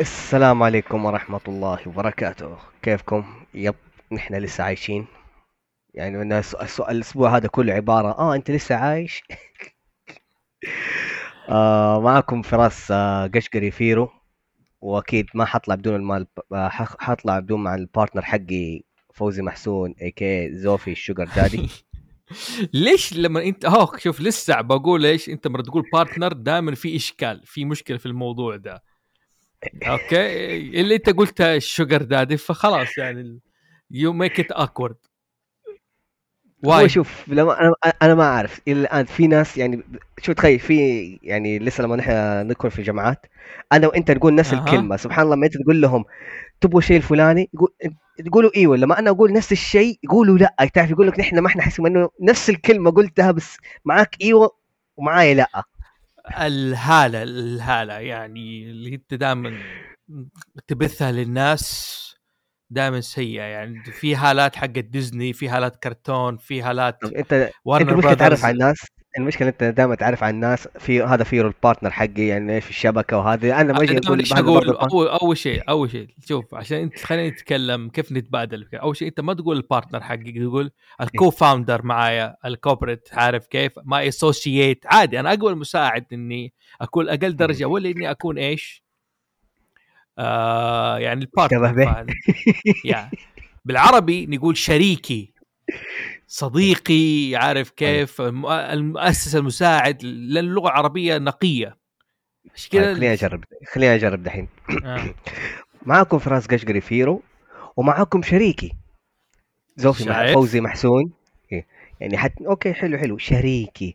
السلام عليكم ورحمة الله وبركاته كيفكم؟ yep نحن لسه عايشين يعني السؤال الأسبوع هذا كله عبارة آه أنت لسه عايش؟ آه معكم فراس آه قشقري فيرو. وأكيد ما حطلع بدون المال آه حطلع بدون مع ال partner حقي فوزي محسون a.k.a زوفي ال sugar daddy. ليش لما أنت اهو شوف لسه بقول إيش أنت لما تقول partner دائما في إشكال في مشكلة في الموضوع ده. okay؟ اللي أنت قلت ال sugar daddy فخلاص يعني you make it awkward why. شوف لما أنا أنا ما أعرف. إلى الآن في ناس يعني شو تخيل في يعني لسه لما نحن نكون في جامعات أنا وإنت نقول نفس أها. الكلمة. سبحان الله لما أنت تقول لهم تبغوا شيء الفلاني؟ تقولوا إيوه. لما أنا أقول نفس الشيء يقولوا لا. تعرف يقول لك نحن ما إحنا حاسين إنه نفس الكلمة قلتها بس معاك إيوه ومعايا لا. الهالة الهالة يعني اللي أنت دائما تبثها للناس دائما سيئة يعني في هالات حقت ديزني في هالات كرتون في هالات طب أنت أنت مشكله تعرف على الناس المشكلة أنت دائما تعرف على الناس في هذا فيرو ال partner حقي يعني إيش الشبكة وهذه. أنا ما أجي أقول أول أول شيء أول شيء شوف عشان أنت خلينا نتكلم كيف نتبادل. أول شيء أنت ما تقول ال partner حقك تقول ال co-founder معايا ال corporate عارف كيف؟ ما associate عادي أنا اقبل مساعد إني أكون أقل درجة ولا إني أكون إيش؟ آه يعني ال partner؟ يعني بالعربي نقول شريكي صديقي عارف كيف الم- المؤسس المساعد لأن اللغة العربية نقية. عشان طيب كذا خليني أجرب خليني أجرب دحين. آه. معاكم فراس قشقري فيرو ومعاكم شريكي. زوفي مع؟ فوزي محسون. إيه. يعني حت... okay حلو حلو. شريكي.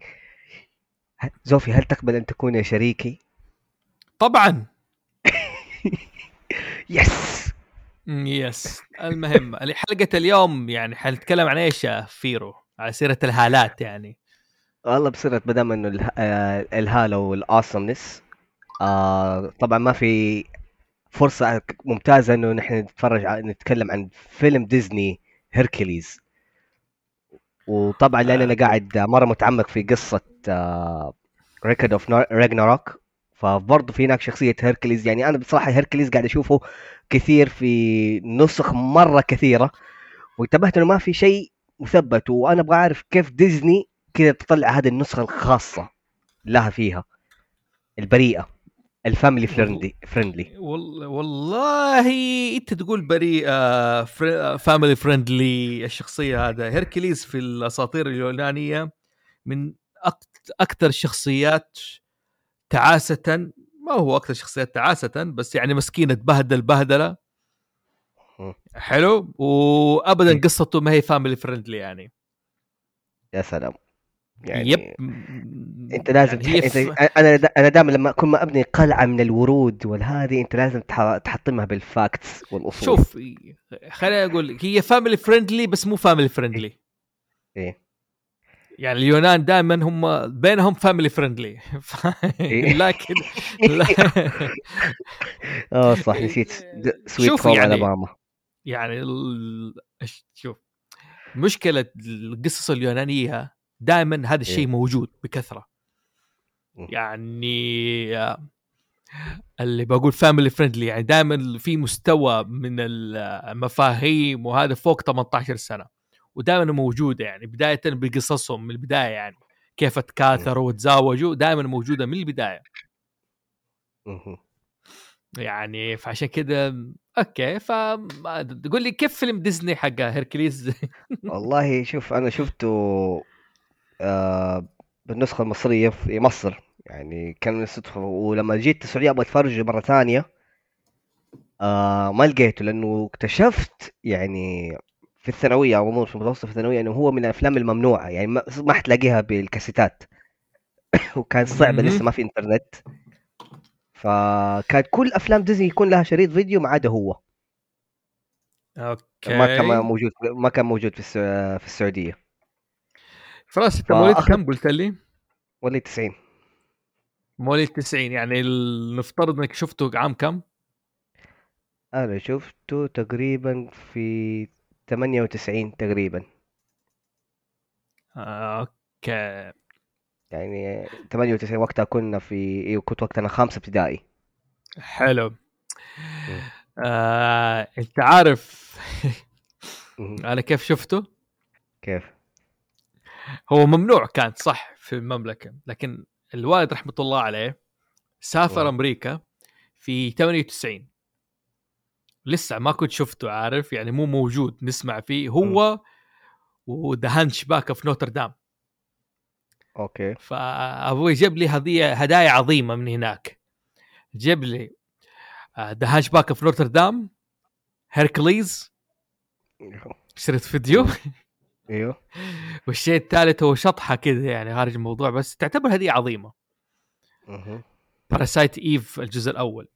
زوفي هل تقبل أن تكون شريكي؟ طبعا. yes yes المهم حلقة اليوم يعني حنتكلم عن إيش يا فيرو؟ على سيرة الهالات يعني والله بصيرة ما دام انه. آه، الهالة وال awesomeness آه طبعا ما في فرصة ممتازة إنه نحن نتفرج نتكلم عن فيلم ديزني هيركليز وطبعا لأن آه. أنا قاعد مرة متعمق في قصة Record of Ragnarok فبرضه في هناك شخصية هيركليز يعني أنا بصراحة هيركليز قاعد أشوفه كثير في نسخ مرة كثيرة وانتبهت إنه ما في شيء مثبت وأنا أبغى أعرف كيف ديزني كذا تطلع هذه النسخة الخاصة لها فيها البريئة ال family friendly friendly وال- والله أنت تقول بريئة fr... family friendly الشخصية هذا هيركليز في الأساطير اليونانية من. أكثر الشخصيات تعاسة ما هو أكثر شخصيات تعاسة بس يعني مسكينة تبهدل بهدلة. مم. حلو؟ وابدا. قصته ما هي family friendly يعني. يا سلام. يعني yep. أنت لازم يعني تح... أنا. أنا دائما لما كل ما أبني قلعة من الورود والهذه أنت لازم تح... تحطمها بال facts والأصول. شوف خليني أقول لك هي family friendly بس مو family friendly إيه. يعني اليونان دائما هم بينهم family friendly إيه. لكن آه صح نسيت. sweet شوف home يعني- Alabama يعني ال... شوف. مشكلة القصص اليونانية دائما هذا الشيء إيه. موجود بكثرة. يعني آه، اللي بقول family friendly يعني دائما في مستوى من المفاهيم وهذا فوق 18 سنة. ودائما موجودة يعني بداية بقصصهم من البداية يعني كيف تكاثروا وتزاوجوا دائما موجودة من البداية. يعني فعشان كده okay ف تقول لي كيف فيلم ديزني حق Hercules؟ والله شوف أنا شفته آه بالنسخة المصرية في مصر. يعني كان من الصدفه ولما جيت السعودية أبغى اتفرجه مرة ثانية آه ما لقيته لأنه اكتشفت يعني في الثانوية أو عموما في المتوسط في الثانوية انه هو من الأفلام الممنوعة يعني ما, ما حتلاقيها بالكاسيتات وكان مهم. لسه ما في إنترنت فكانت كل أفلام ديزني يكون لها شريط فيديو ما عدا هو okay ما كان موجود ما كان موجود في في السعودية خلاص أنت مواليد كم قلت لي؟ مواليد 90 مواليد 90 يعني ال- نفترض إنك شفته عام كم؟ أنا شفته تقريبا في 98 تقريبا آه، أوكي يعني 98 وقتها كنا في أيوه كنت وقتها أنا خامسة ابتدائي حلو آه، أنت عارف. أنا كيف شفته؟ كيف؟ هو ممنوع كان صح في المملكة لكن الوالد رحمة الله عليه سافر. أمريكا في 98 لسه ما كنت شفته عارف؟ يعني مو موجود نسمع فيه. هو و The Hunchback of Notre Dame okay. فأبوي جاب لي هديه هدايا عظيمة من هناك. جاب لي The Hunchback of Notre Dame Hercules اشتريت فيديو؟ أيوه. والشيء الثالث هو شطحة كذا يعني خارج الموضوع بس تعتبر هديه عظيمة. مهم. Parasite Eve الجزء الأول.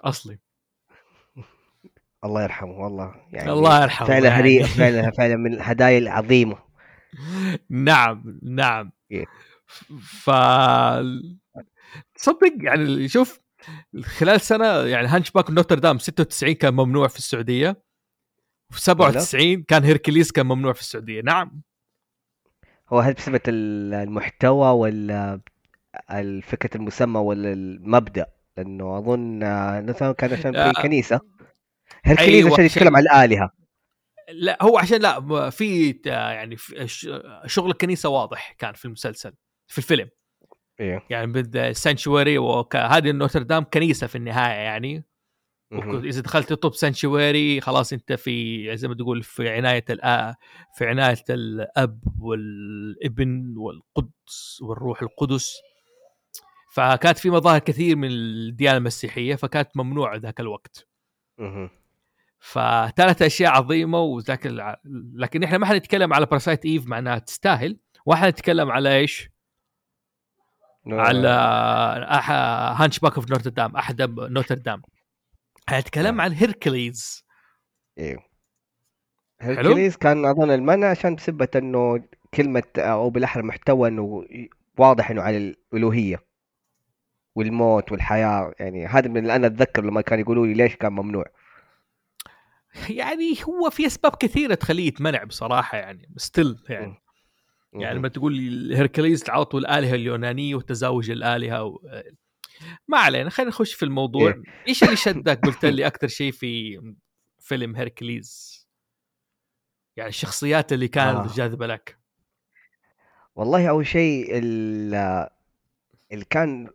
أصلي. الله يرحمه والله يعني الله يرحمه فعلا يعني. هدية فعلا فعلا من الهدايا العظيمة. نعم نعم. إيه. ف تصدق يعني شوف خلال سنة يعني Hunchback Notre Dame 96 كان ممنوع في السعودية في 97 كان Hercules كان ممنوع في السعودية. نعم. هو هل بسبب ال- المحتوى ولا الفكرة المسمى ولا المبدأ؟ لأنه أظن آه، مثلا كان عشان آه. في كنيسة. هركليز أيوة، عشان يتكلم عن الآلهة؟ لا هو عشان لا في يعني شغل الكنيسة واضح كان في المسلسل في الفيلم. أيوه يعني بد سانشواري وهذه نوتردام كنيسة في النهاية يعني. إذا دخلت تطب سانشواري خلاص أنت في زي ما تقول في عناية الآ في عناية الأب والابن والقدس والروح القدس. فكانت في مظاهر كثير من الديانة المسيحية فكانت ممنوعة ذاك الوقت. فثلاث أشياء عظيمة وذاك الع... لكن إحنا ما حنتكلم على Parasite Eve معناها تستاهل وحنتكلم على إيش؟ نو- على أح... Hunchback of Notre Dame أحد نوتردام حنتكلم آه. عن Hercules أيوه Hercules كان أظن المنع عشان بسبة إنه كلمة أو بالأحرى محتوى إنه واضح إنه على الألوهية والموت والحياة يعني هذا من اللي أنا أتذكر لما كانوا يقولوا لي ليش كان ممنوع. يعني هو في أسباب كثيرة تخليه يتمنع بصراحة يعني still يعني. يعني. لما تقول Hercules طول الالهه اليونانية وتزاوج الآلهة و... ما علينا خلينا نخش في الموضوع. إيه. إيش اللي شدك؟ قلت لي أكثر شيء في فيلم Hercules يعني الشخصيات اللي كانت آه. جاذبة لك. والله أول شيء ال- اللي كان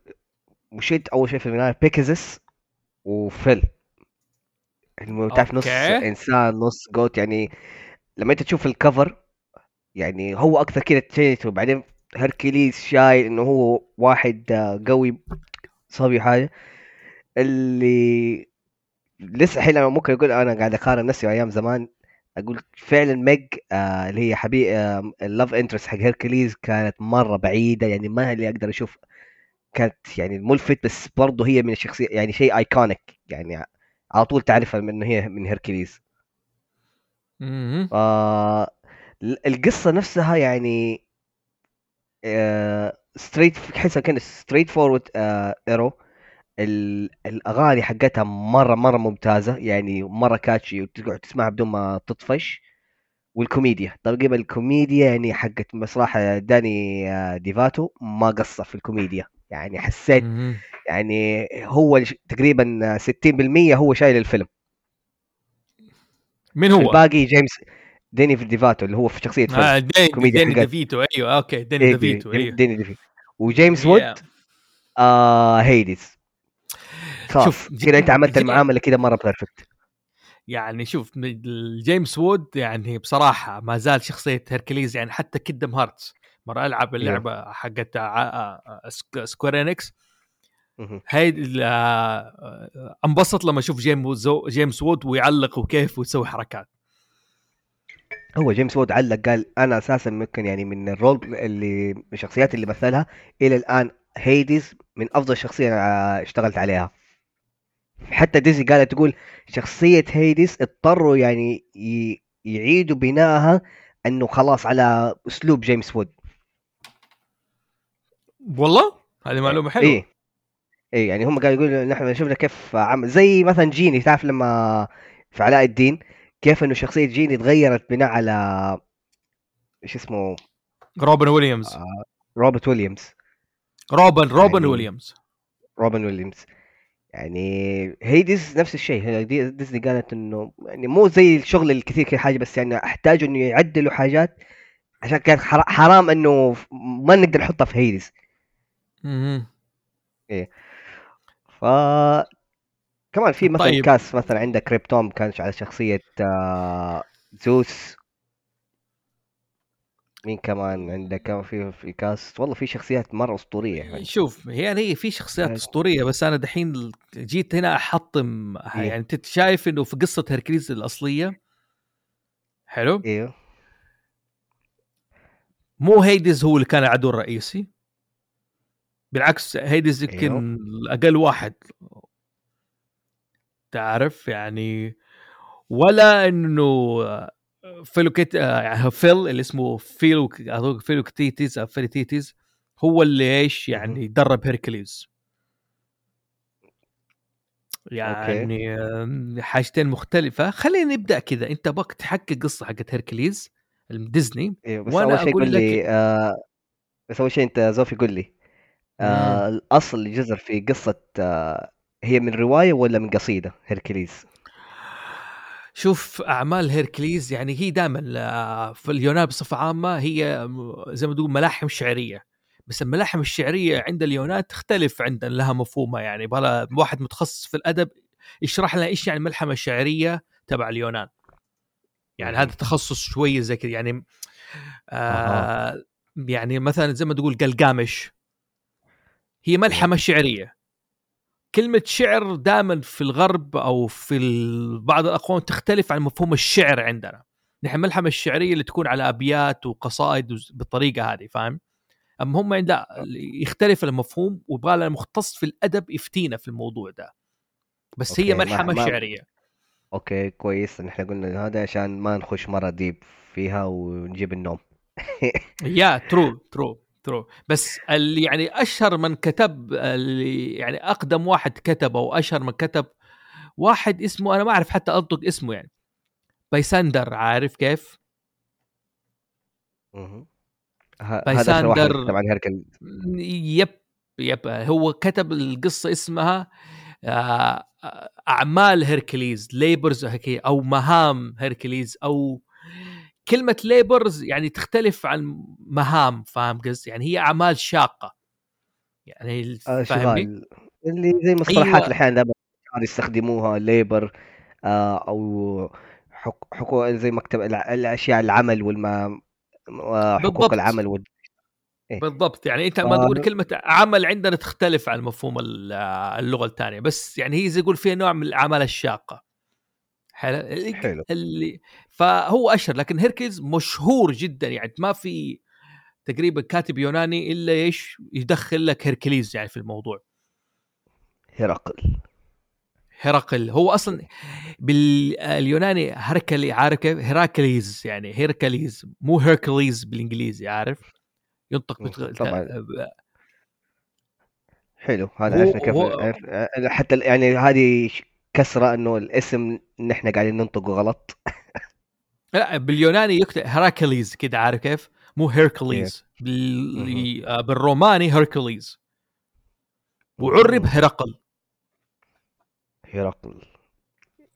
مشد أول شيء في البداية Pegasus و Phil. المهم تعرف نص. إنسان نص goat يعني لما أنت تشوف ال cover يعني هو أكثر كذا تشيته بعدين Hercules شايل إنه هو واحد آه، قوي صبي حاجة. اللي لسه الحين لما ممكن أقول أنا قاعد أقارن نفسي أيام زمان أقول فعلا Meg آه اللي هي حبيب آه ال love interest حق Hercules كانت مرة بعيدة. يعني ما اللي أقدر أشوف كانت يعني ملفت بس برضه هي من الشخصية يعني شيء iconic يعني على طول تعرفها من انه هي من Hercules. آه ال- القصة نفسها يعني آه straight تحسها كانت straightforward hero ال- الأغاني حقتها مرة مرة ممتازة. يعني مرة catchy وتقعد تسمعها بدون ما تطفش. والكوميديا. تقريبا الكوميديا يعني حقت مسرح Danny آه، DeVito ما قصر في الكوميديا. يعني حسيت. يعني هو تقريبا 60% هو شايل الفيلم. مين هو؟ الباقي James Danny DeVito اللي هو في شخصية فيلم آه Danny, Danny DeVito. أيوه okay Danny إيه، DeVito أيوه. Danny DeVito. و James Woods Yeah. آه Hades. شوف، كذا انت عملت المعاملة كذا مرة perfect يعني شوف James Woods يعني بصراحة ما زال شخصية Hercules يعني حتى Kingdom Hearts. مرة ألعب اللعبة حقت Square Enix مهم. هاي آه، انبسط لما أشوف James James Woods ويعلق وكيف ويسوي حركات. هو James Woods علق قال أنا أساسا ممكن يعني من ال role اللي الشخصيات اللي مثلها إلى الآن Hades من أفضل شخصية اشتغلت عليها. حتى ديزي قالت تقول شخصية Hades اضطروا يعني يعيدوا بنائها إنه خلاص على أسلوب James Woods. والله؟ هذه معلومة حلوة. إيه. إيه يعني هم قالوا يقولوا نحن شفنا كيف عمل زي مثلا Genie تعرف لما في علاء الدين كيف إنه شخصية جيني تغيرت بناء على إيش اسمه؟ روبن ويليامز. آه روبرت ويليامز. روبن روبن يعني- ويليامز. روبن ويليامز. يعني هيديز نفس الشيء. ديزني قالت إنه يعني مو زي الشغل الكثير كذا حاجة بس يعني أحتاجوا إنه يعدلوا حاجات عشان كان حرا- حرام إنه ما نقدر نحطها في هيديز مهم. ف كمان في مثلا طيب. كاس مثلا عندك كريبتوم كان على شخصية آه، زوس مين كمان عندك كان في في كاس والله في شخصيات مرة أسطورية يعني شوف يعني هي في شخصيات آه. أسطورية بس أنا دحين جيت هنا أحطم إيه. يعني أنت شايف إنه في قصة هركليز الأصلية حلو أيوه مو هيدز هو اللي كان العدو الرئيسي بالعكس هيدز أيوه. يمكن أقل واحد. تعرف يعني ولا إنه فيلو كيت يعني فيل اللي اسمه فيلو فيلو كتيتيز أو فيليتيتيز هو اللي إيش يعني درب هيركليز يعني آم، حاجتين مختلفة. خلينا نبدأ كذا. أنت بك تحكي قصة حقت هيركليز ديزني أيوه بس وأنا أول شيء أقول قول لك- لي آه بس أول شيء أنت شوف في قول لي. آه الأصل اللي جزر في قصة آه هي من رواية ولا من قصيدة هيركليز شوف أعمال هيركليز يعني هي دائما في اليونان بصفة عامة هي زي ما تقول ملاحم شعرية. بس الملاحم الشعرية عند اليونان تختلف عندنا لها مفهومها يعني. بلا واحد متخصص في الأدب يشرح لنا إيش يعني الملحمه الشعريه تبع اليونان. يعني. هذا تخصص شوية زي كذا يعني آه يعني مثلا زي ما تقول قلقامش. هي ملحمة شعرية كلمة شعر دائما في الغرب أو في بعض الأقوام تختلف عن مفهوم الشعر عندنا. نحن الملحمة الشعرية اللي تكون على أبيات وقصائد بالطريقة هذه فاهم؟ اما هم عند لا يختلف المفهوم ويبغى لنا مختص في الأدب يفتينا في الموضوع ده. بس هي okay، ملحمة ما- شعرية. okay كويس ان إحنا قلنا هذا عشان ما نخش مرة deep فيها ونجيب النوم يا true true true بس اللي يعني أشهر من كتب اللي يعني أقدم واحد كتب أو أشهر من كتب واحد اسمه أنا ما أعرف حتى أنطق اسمه يعني. بايساندر عارف كيف؟ بايساندر طبعا هيركل yep yep. هو كتب القصة اسمها آه، أعمال هيركليز labors أو مهام هيركليز أو كلمة labors يعني تختلف عن مهام فاهم قصدي يعني هي أعمال شاقة يعني فاهمني اشغال اللي زي مصطلحات أيوة. الحين دابا يستخدموها labor آه أو حق- حقوق زي مكتب الأشياء العمل والما آه، حقوق بالضبط. العمل وال... إيه. بالضبط يعني أنت ما آه. تقول كلمة عمل عندنا تختلف عن مفهوم ال- اللغة الثانية بس يعني هي زي يقول فيها نوع من الأعمال الشاقة حلو. حلو. اللي فهو أشهر لكن هيركلز مشهور جدا يعني ما في تقريبا كاتب يوناني إلا إيش؟ يدخل لك هيركليز يعني في الموضوع. هرقل هرقل هو أصلا باليوناني هركلي عارف كيف؟ هيراكليز يعني هيركليز مو هيركليز بالإنجليزي عارف؟ ينطق بتغ... طبعاً. حلو. هذا عرفنا كيف هو- حتى يعني هذه كسرة إنه الاسم نحن قاعدين ننطقه غلط. لا باليوناني يكتب هراكليز كده عارف كيف؟ مو هيركليز بال... آه، بالروماني هيركليز. وعرب هرقل هرقل.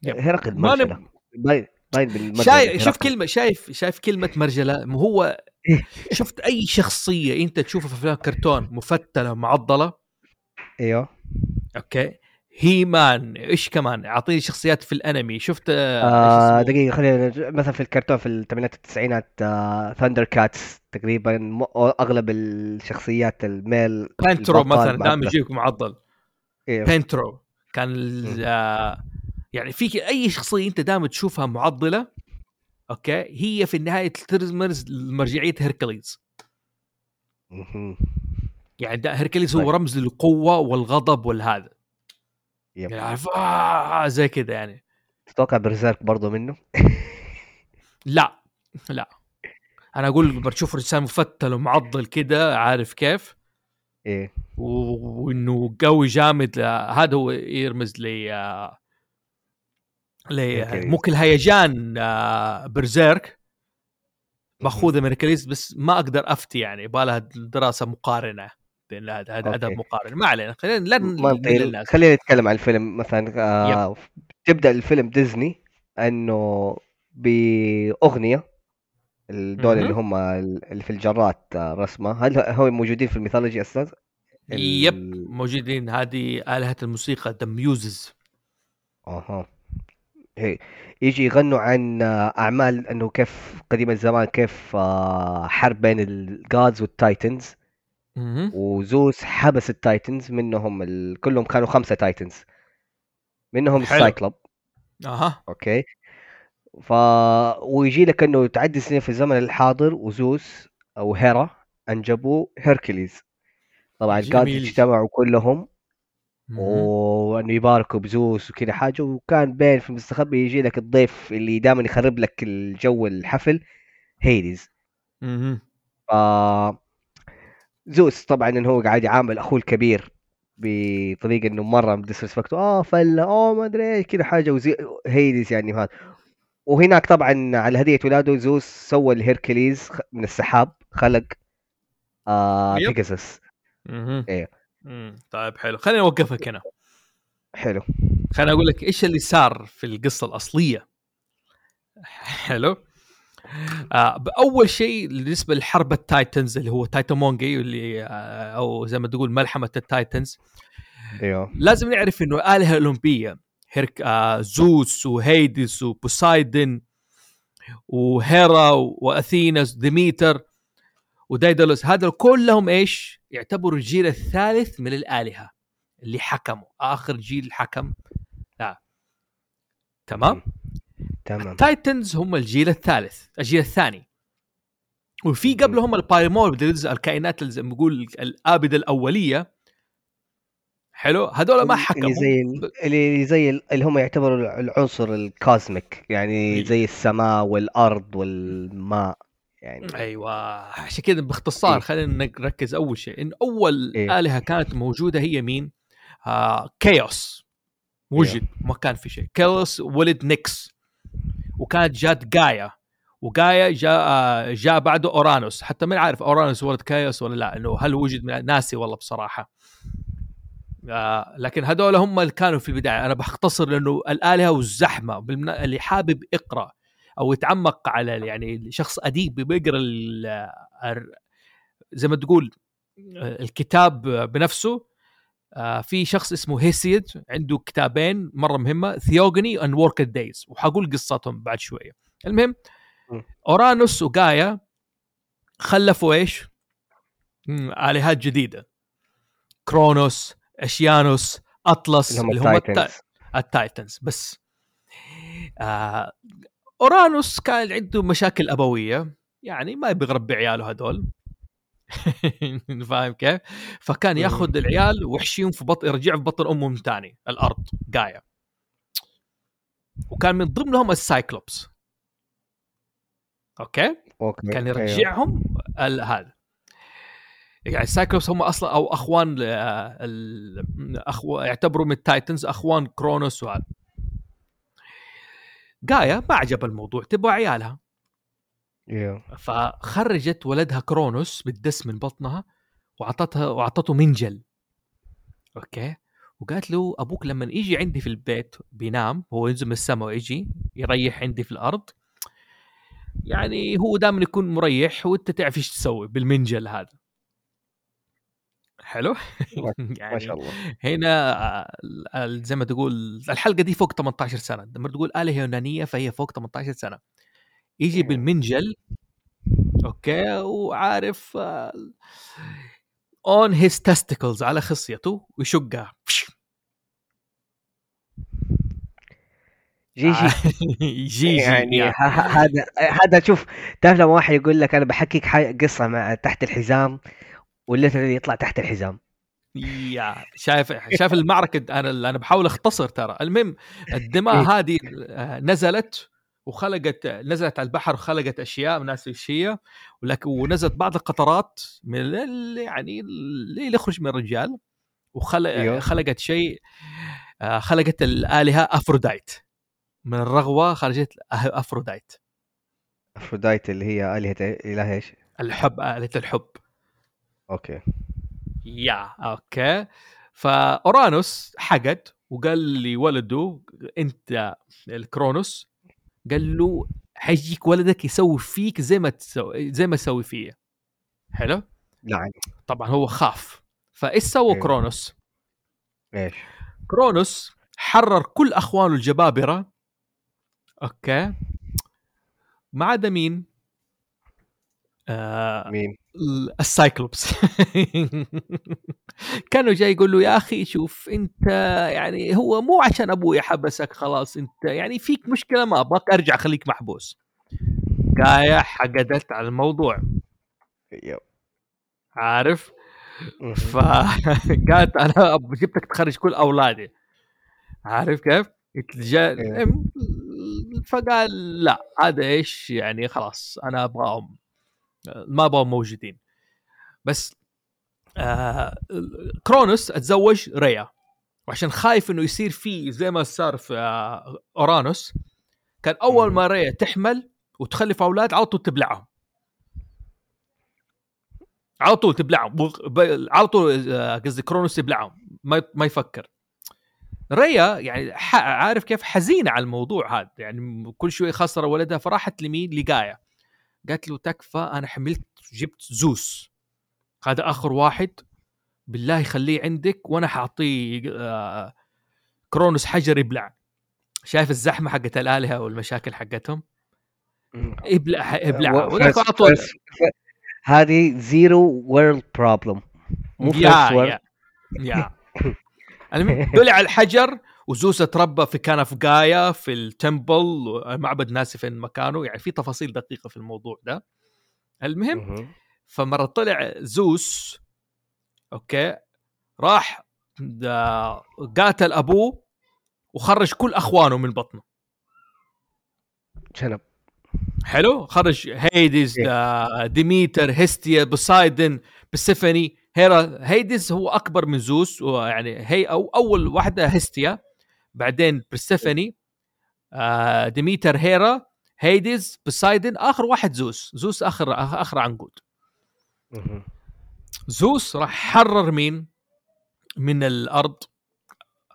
هرقل ما. باين باين بالمرجلة شايف شوف. كلمة شايف شايف كلمة مرجلة هو شفت أي شخصية أنت تشوفها في أفلام كرتون مفتلة معضلة؟ إيوه. okay. هي مان إيش كمان أعطيني شخصيات في الأنمي شفت آه آه؟ دقيقة خلينا مثلا في الكرتون في الثمانينات التسعينات آه ثاندر كاتس تقريبا أغلب الشخصيات ال male البطل مثلا دائما. يجيك معضل إيه. بانترو كان آه يعني فيك أي شخصية أنت دائما تشوفها معضلة okay هي في النهايه ترمز لمرجعيه هيركليز. يعني ده هيركليز هو طيب. رمز للقوة والغضب والهذا yep. يعني عارف آه زي كذا يعني. تتوقع برزيرك برضو منه؟ لا لا. أنا أقول لما تشوف انسان مفتل ومعضل كده عارف كيف؟ إيه. و- وإنه قوي جامد آه، هذا هو يرمز لي آه، ل هيركليز. ممكن الهيجان آه، برزيرك. ماخوذه من هيركليز بس ما أقدر أفتي يعني يبغى لها دراسة مقارنة. بين هذا هذا ادب. مقارن ما علينا خلينا لا نطيل الناس خلينا نتكلم عن الفيلم مثلا آه تبدأ الفيلم ديزني إنه بأغنية دولا مهم. اللي هم اللي في الجرات آه، رسمة. هل هو موجودين في ال mythology؟ ال- yep موجودين. هذه آلهة الموسيقى the Muses أها. هي يجي يغنوا عن آه، أعمال إنه كيف قديم الزمان كيف آه، حرب بين ال gods وال Titans وزوس حبس ال Titans منهم ال... كلهم كانوا خمسة Titans. منهم. ال Cyclop. أها. okay. ف ويجي لك إنه تعدي سنين في الزمن الحاضر وزوس أو هيرا أنجبوا هيركليز. طبعا جميل. اجتمعوا كلهم. وإنه يباركوا بزوس وكذا حاجة. وكان بين في المستخبي يجي لك الضيف اللي دائما يخرب لك الجو الحفل هيديز مهم. زوس طبعا إنه هو قاعد يعامل أخوه الكبير بطريقة إنه مرة disrespect آه فلا آه ما أدري إيش كذا حاجة. وزي هيديز يعني هذا. وهناك طبعا على هدية ولاده زوس سوى الهيركليز من السحاب خلق آه. بيجاسس. إيه. مم. طيب حلو. خليني أوقفك هنا. حلو. خليني أقول لك إيش اللي صار في القصة الأصلية؟ حلو. آه بأول شيء بالنسبة لحرب ال Titans اللي هو Titanomachy اللي آه أو زي ما تقول ملحمة ال Titans أيوه لازم نعرف إنه الهه أولمبية هيرك آه زوس وهيدس وبوسايدن وهيرا واثينا ديميتر ودايدالوس هذا كلهم إيش؟ يعتبروا الجيل الثالث من الآلهة اللي حكموا آخر جيل حكم لا تمام؟ تمام. ال Titans هم الجيل الثالث الجيل الثاني. وفي قبلهم ال Primordials الكائنات اللي زي ما نقول الآبدة الأولية. حلو؟ هذول ما حكموا. اللي زي ال- اللي زي ال- اللي هم يعتبروا العنصر ال cosmic يعني إيه. زي السماء والأرض والماء يعني. أيوه. عشان كذا باختصار إيه. خلينا نركز أول شيء. إن أول إيه. آلهة كانت موجودة هي مين؟ آه كيوس وجد. ما كان في شيء. كيوس ولد نيكس وكانت جات جايا وجايا جاء آه، جاء بعده أورانوس. حتى ما عارف أورانوس ولد كايوس ولا لا إنه هل وجد من ناسي والله بصراحة. آه لكن هذول هم اللي كانوا في البداية. أنا بختصر لأنه الآلهة والزحمة. اللي حابب يقرأ أو يتعمق على يعني شخص أديب بيقرأ الر- زي ما تقول آه، الكتاب بنفسه. آه، في شخص اسمه هيسيد عنده كتابين مرة مهمة Theogony and Work Days وحقول قصتهم بعد شوية. المهم. أورانوس وجايا خلفوا إيش؟ آلهات جديدة. كرونوس أوشيانوس أطلس اللي هم ال Titans. ال Titans. بس آه أورانوس كان عنده مشاكل أبوية يعني ما يبي يربي عياله هذول. فاهم كيف؟ فكان. ياخذ العيال ويحشيهم في بطن يرجعهم في بطن أمهم ثاني الأرض جايا وكان من ضمنهم ال Cyclops okay okay كان أيوه. يرجعهم هذا يعني ال Cyclops هم أصلا أو أخوان ال- أخو... يعتبروا من ال Titans أخوان كرونوس وهذا جايا ما عجب الموضوع تبغى عيالها أيوه فخرجت ولدها كرونوس بالدس من بطنها واعطتها واعطته منجل. okay؟ وقالت له أبوك لما يجي عندي في البيت بينام هو ينزل من السماء ويجي يريح عندي في الأرض. يعني هو دائما يكون مريح وأنت تعرف إيش تسوي بالمنجل هذا. حلو؟ ما يعني شاء الله. هنا زي ما تقول الحلقة دي فوق 18 سنة. لما تقول آلهة يونانية فهي فوق 18 سنة. يجي بالمنجل okay وعارف on his testicles على خصيته ويشقها. جي جي. جي يعني هذا هذا شوف تعرف لما واحد يقول لك أنا بحكيك قصة مع تحت الحزام واللي يطلع تحت الحزام. يا شايف شايف المعركة أنا أنا بحاول أختصر ترى. المهم الدماء إيه. هذه آه، نزلت وخلقت نزلت على البحر وخلقت أشياء أشياء ولكن ونزلت بعض القطرات من ال- يعني اللي يخرج من الرجال أيوه. وخلقت شيء آه، خلقت الآلهة افرودايت من الرغوة خرجت أه- افرودايت أفروديت اللي هي آلهة إله إيش؟ الحب آلهة الحب. okay. يا okay. فأورانوس حقد وقال لولده أنت الكرونوس قال له حيجيك ولدك يسوي فيك زي ما تسوي زي ما تسوي فيا. حلو؟ نعم. طبعا هو خاف. فإيش سوى أيوه. كرونوس؟ إيش؟ كرونوس حرر كل أخوانه الجبابرة. okay. ما عدا مين؟ آه مين؟ ال Cyclops كانوا جاي يقول له يا أخي شوف أنت يعني هو مو عشان أبوي حبسك خلاص أنت يعني فيك مشكلة ما أبغاك أرجع خليك محبوس جاية حقدت على الموضوع yep. عارف. فقالت أنا جبتك تخرج كل أولادي عارف كيف؟ إيه. فقال لا هذا إيش يعني خلاص أنا أبغاهم ما ابغاهم موجودين. بس آه كرونوس اتزوج ريا. وعشان خايف إنه يصير فيه زي ما صار في آه أورانوس كان أول. ما ريا تحمل وتخلف أولاد على طول تبلعهم. على طول تبلعهم. على طول آه، قصدي كرونوس يبلعهم. ما ما يفكر. ريا يعني عارف كيف؟ حزينة على الموضوع هذا. يعني كل شوي خسر ولدها فراحت لمين؟ لقايا قالت له تكفى أنا حملت جبت زوس. هذا آخر واحد. بالله خليه عندك وأنا حأعطيه آه، كرونوس حجر يبلع شايف الزحمة حقت الآلهة والمشاكل حقتهم. إبلع إبلع. على هذه zero world problem مو يا first world يا بلع الحجر. وزوس تربى في كان في جايا في ال temple معبد ناسي فين مكانه يعني في تفاصيل دقيقة في الموضوع ده. المهم فمرة طلع زوس okay راح دا- قاتل أبوه وخرج كل أخوانه من بطنه. شنب. حلو؟ خرج هيديز إيه. دا ديميتر هيستيا بوسايدن برسيفاني هيرا هيديز هو أكبر من زوس يعني هي أو أول واحدة هيستيا. بعدين برسيفاني آه ديميتر هيرا هيديز بوسايدن آخر واحد زوس. زوس اخر آخر عنقود. زوس راح حرر مين؟ من الأرض.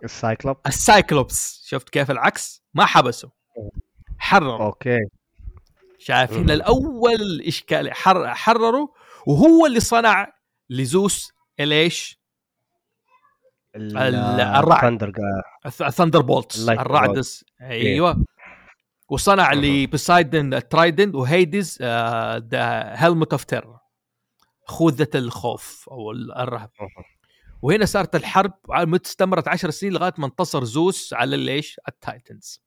ال Cyclop. ال Cyclopes. شفت كيف العكس؟ ما حبسه. حرر okay. شايف. هنا الأول اشكال حر حرره وهو اللي صنع لزوس ليش؟ ال- الرعد. ال thunderbolts ال light الرعد bolt. الس- أيوه وصنع مهم. لبوسايدن ال trident وهيدز the helmet of terror خوذة الخوف أو ال- الرهب مهم. وهنا صارت الحرب استمرت عشر سنين لغاية ما انتصر زوس على ليش؟ ال Titans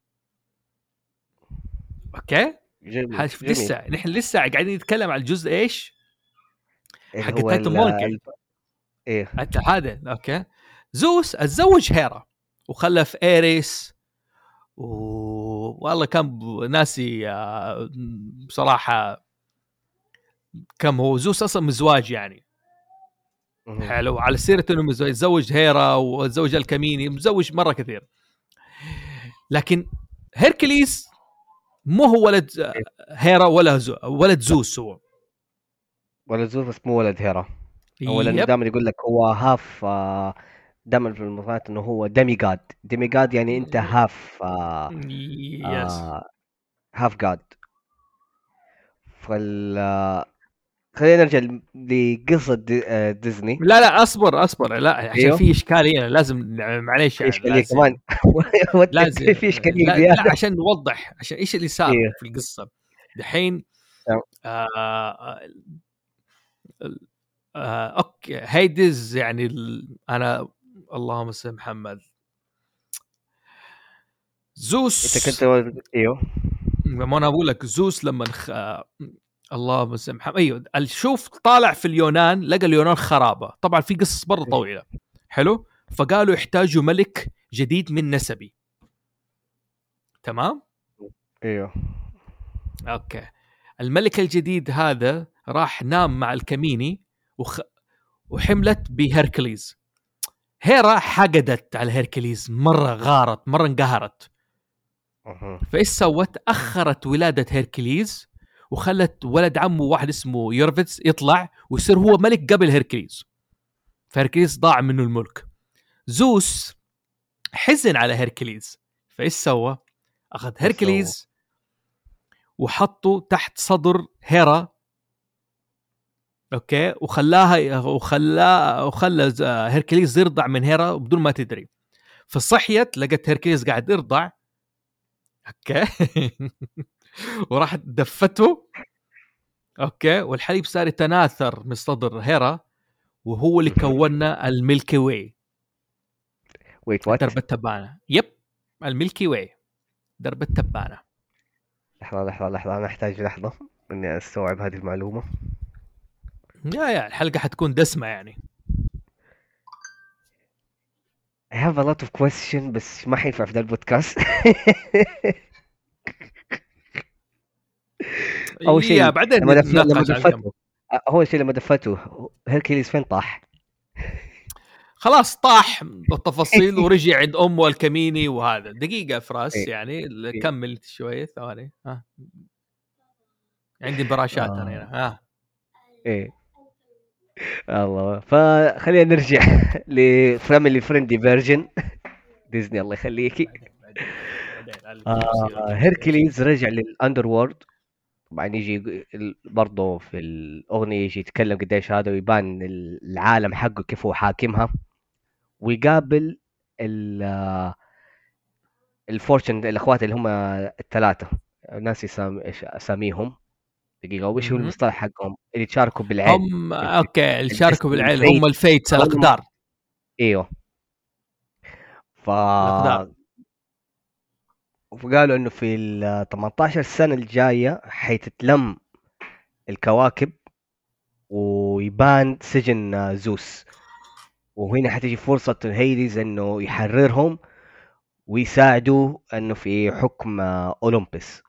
okay؟ جميل جميل. لسه نحن لسه قاعدين نتكلم على الجزء إيش؟ اللي حق هو Titan ال- monkey. ال- إيه هذا okay زوس اتزوج هيرا وخلف ايريس و... والله كم ناسي آه، بصراحة كم هو. زوس أصلا مزواج يعني. حلو. على سيرة انه مزواج تزوج هيرا وتزوج الكميني متزوج مرة كثير. لكن هيركليس مو هو ولد آه، هيرا ولا زو... ولد زوس هو. ولا زوز بس مو ولد هيرا. هو لأنه. دائما يقول لك هو half دائما في المقالات إنه هو demigod demigod يعني انت half yes هاف جاد فال آه، خلينا نرجع لقصة دي- آه، ديزني لا لا أصبر أصبر. لا عشان أيوه. في إشكالية. لازم معليش في يعني إشكالية لازم- كمان. لازم. في إشكالية لا, لا عشان نوضح عشان إيش اللي صار إيه. في القصة. دحين تمام. آه آه آه okay. هيدز يعني ال- أنا اللهم صل محمد. زوس انت كنت إيوه. ما أنا أقول لك زوس لما خ... اللهم صل محمد. أيوه شوف طالع في اليونان لقى اليونان خرابة. طبعا في قصص مره طويلة. حلو؟ فقالوا يحتاجوا ملك جديد من نسبي. تمام؟ إيوه. أوكي. الملك الجديد هذا راح نام مع الكميني وخ... وحملت بهركليز. هيرا حقدت على هيركليز مرة غارت مرة انقهرت. فإيش سوت؟ أخرت ولادة هيركليز وخلت ولد عمه واحد اسمه يورفيتس يطلع ويصير هو ملك قبل هيركليز فهيركليز ضاع منه الملك زوس حزن على هيركليز فإيش سوى؟ أخذ هيركليز وحطه تحت صدر هيرا okay؟ وخلاها وخلا وخلى هيركليز يرضع من هيرا بدون ما تدري. فصحيت لقت هيركليز قاعد يرضع. okay؟ وراحت دفته. okay؟ والحليب صار يتناثر من صدر هيرا وهو اللي كونا ال Milky Way. wait what درب التبانة. yep. ال Milky Way. درب التبانة. لحظة لحظة لحظة. أنا أحتاج لحظة إني أستوعب هذه المعلومة. يا يا الحلقة حتكون دسمة يعني I have a lot of question بس ما حينفع في ذا البودكاست أول شيء يا بعدين لما. دفته أول شيء لما دفته هيركليز فين طاح؟ خلاص طاح بالتفاصيل ورجع عند أمه الكميني وهذا دقيقة فراس إيه. يعني كمل شوي ثواني ها عندي براشات أنا آه. هنا ها إيه الله. فخلينا نرجع ل family friendly version ديزني الله يخليكي آه هيركليز رجع لل underworld طبعا يجي برضه في الأغنية يجي يتكلم قديش هذا ويبان العالم حقه كيف هو حاكمها. ويقابل ال آه، ال fortune الأخوات اللي هم الثلاثة. ناسي سام اساميهم دقيقة وش هو. المصطلح حقهم اللي تشاركوا بالعين هم أوكي اللي شاركوا الاسم بالعيله ال Fate. هم ال Fates الأقدار إيوه ف الأقدار. وقالوا إنه في ال 18 سنة الجاية حيتتلم الكواكب ويبان سجن زوس وهنا حتيجي فرصة هيديز إنه يحررهم ويساعدوا إنه في حكم أولمبس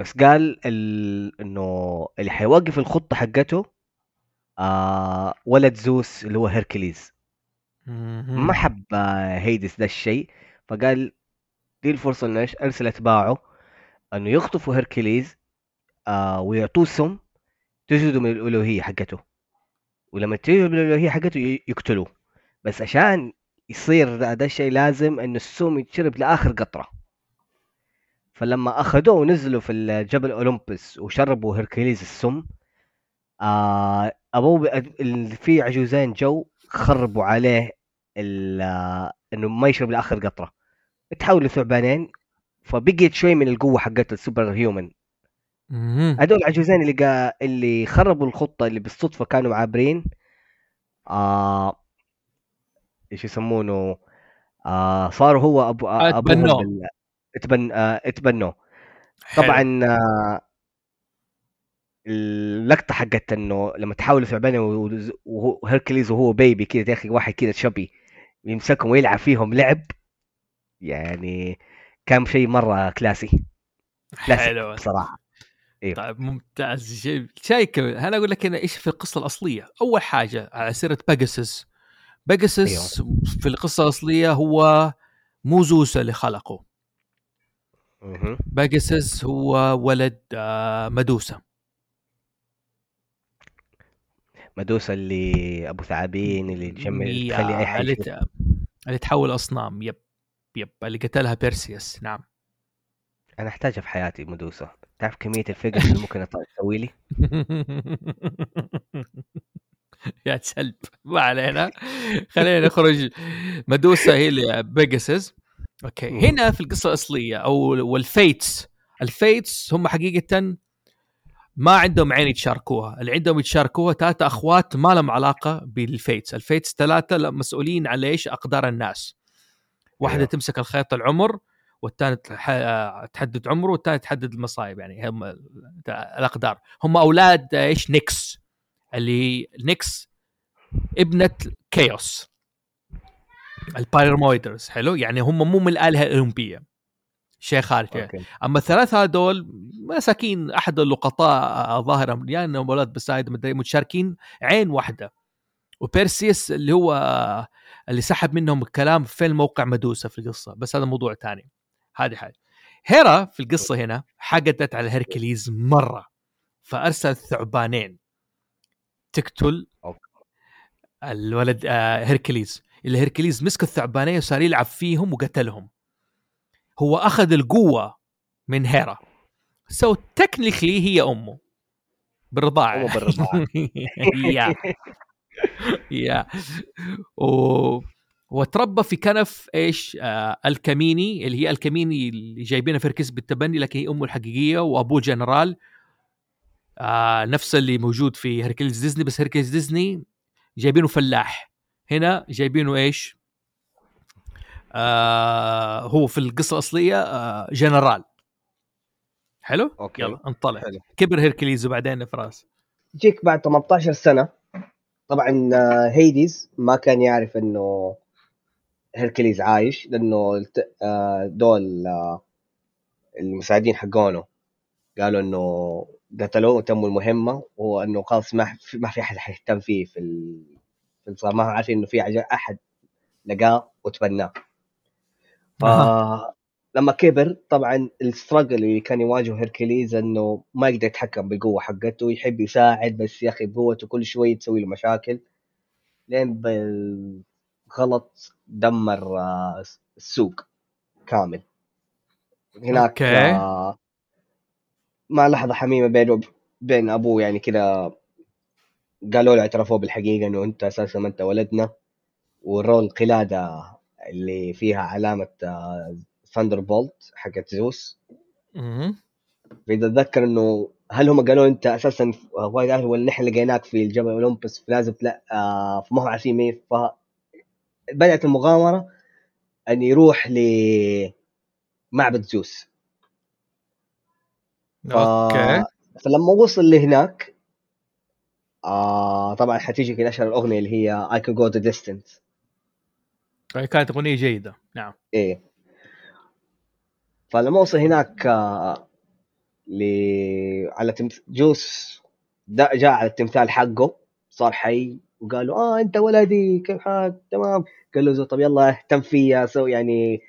بس قال ال... إنه اللي حيوقف الخطة حقته آه ولد زوس اللي هو هيركليز. ما حب هيدس ده الشيء فقال دي الفرصة إنه إيش؟ أرسل أتباعه إنه يخطفوا هيركليز آه ويعطوه سم تجرده من الألوهية حقته. ولما تجرده من الألوهية حقته يقتلوه. بس عشان يصير ده, ده الشيء لازم إنه السم يتشرب لآخر قطرة. فلما أخذوه ونزلوا في الجبل أولمبس وشربوا هيركليز السم آه أبوه في عجوزين جو خربوا عليه ال- آه، إنه ما يشرب لآخر قطرة تحولوا ثعبانين فبقيت شوي من القوة حقت السوبر هيومن. هذول العجوزين اللي قا... اللي خربوا الخطة اللي بالصدفة كانوا عابرين آه إيش يسمونه آه صاروا هو ابو آه أبوهم. بال... اتبن... آه اتبنوه. طبعا آه، اللقطة حقت إنه لما تحولوا ثعبان وز- وهو بيبي كذا يا أخي واحد كذا شبي يمسكهم ويلعب فيهم لعب يعني كان شيء مرة كلاسي كلاسي حلو. بصراحة. طيب ممتاز. شيء شيء أنا أقول لك هنا إيش في القصة الأصلية؟ أول حاجة على سيرة باجاسس باجاسس في القصة الأصلية هو مو زوس اللي خلقه. باجاسس هو ولد آه، مدوسة. مدوسة اللي أبو ثعابين اللي تجمع يا- تخلي أي اللي, يشوف. ت- اللي تحول أصنام. yep yep اللي قتلها بيرسيوس. نعم. أنا أحتاجها في حياتي مدوسة. تعرف كمية الفقر اللي ممكن تسوي لي؟ يا سلب. ما علينا. خلينا نخرج. مدوسة هي اللي بيجاسس okay. مم. هنا في القصة الأصلية أو وال Fates. ال Fates هم حقيقة ما عندهم عين يتشاركوها. اللي عندهم يتشاركوها ثلاثة أخوات ما لهم علاقة بال Fates. ال Fates ثلاثة لا- مسؤولين عن ليش أقدار الناس. واحدة أيوه. تمسك الخيط العمر والثانية تح- آه، تحدد عمره والثانية تحدد المصايب. يعني هم ال- الأقدار. هم أولاد آه، إيش؟ نيكس. اللي نيكس ابنة كيوس ال primordials حلو؟ يعني هم مو من الآلهة الأولمبية. شيء خارج okay. أما الثلاثة هذول مساكين أحد اللقطاء ظاهرا يا إنهم أولاد beside مدري متشاركين عين واحدة. وبيرسيس اللي هو اللي سحب منهم الكلام في موقع مدوسة في القصة بس هذا موضوع ثاني هذه حاجة. هيرا في القصة هنا حقدت على هيركليز مرة. فأرسل ثعبانين تقتل okay. الولد آه هيركليز. اللي هيركليز مسك الثعبانين وصار يلعب فيهم وقتلهم. هو أخذ القوة من هيرا. so technically هي أمه. بالرضاعة. أمه بالرضاعة. yeah yeah و وتربى في كنف إيش آه الكميني اللي هي الكميني اللي جايبينها في ركز بالتبني لكن هي أمه الحقيقية وأبوه جنرال. آه نفس اللي موجود في هركلز ديزني بس هركلز ديزني جايبينه فلاح. هنا جايبينه إيش؟ آه هو في القصة الأصلية آه جنرال. حلو؟ okay. يلا انطلق حلو. كبر هيركليز وبعدين فراس جاك بعد 18 سنة. طبعا آه، هيديز ما كان يعرف إنه هيركليز عايش لأنه الت- آه، دول آه، المساعدين حقونه قالوا إنه قتلوه وتموا المهمة وهو انه خلاص ما في ما في أحد حيهتم فيه في ما هو عارفين إنه في أحد لقاه وتبناه أها. فلما كبر طبعا ال struggle اللي كان يواجهه هيركليز إنه ما يقدر يتحكم بالقوة حقته يحب يساعد بس يا أخي بقوته كل شوي تسوي له مشاكل لين بالغلط دمر آه، السوق كامل هناك okay. آه، مع لحظة حميمة بينه بين أبوه يعني كذا قالوا له اعترفوه بالحقيقة إنه أنت أساسا ما أنت ولدنا. وأروه القلاده اللي فيها علامة thunderbolt حقت زوس. اتذكر إنه هل هم قالوا أنت أساسا وايد أهل ولا نحن لقيناك في الجبل أولمبس فلازم لا آه فما هو عارفين مين ف بدأت المغامرة أن يروح لمعبد زوس. okay. فلما وصل لهناك آه طبعا حتيجي كده اشهر الأغنية اللي هي I can go the distance. كانت أغنية جيدة. نعم. إيه. فلما وصل هناك آه ل... على تمث... زوس دا جاء على التمثال حقه صار حي وقال له آه أنت ولدي كيف حالك؟ تمام. قال له طب يلا اهتم فيا so يعني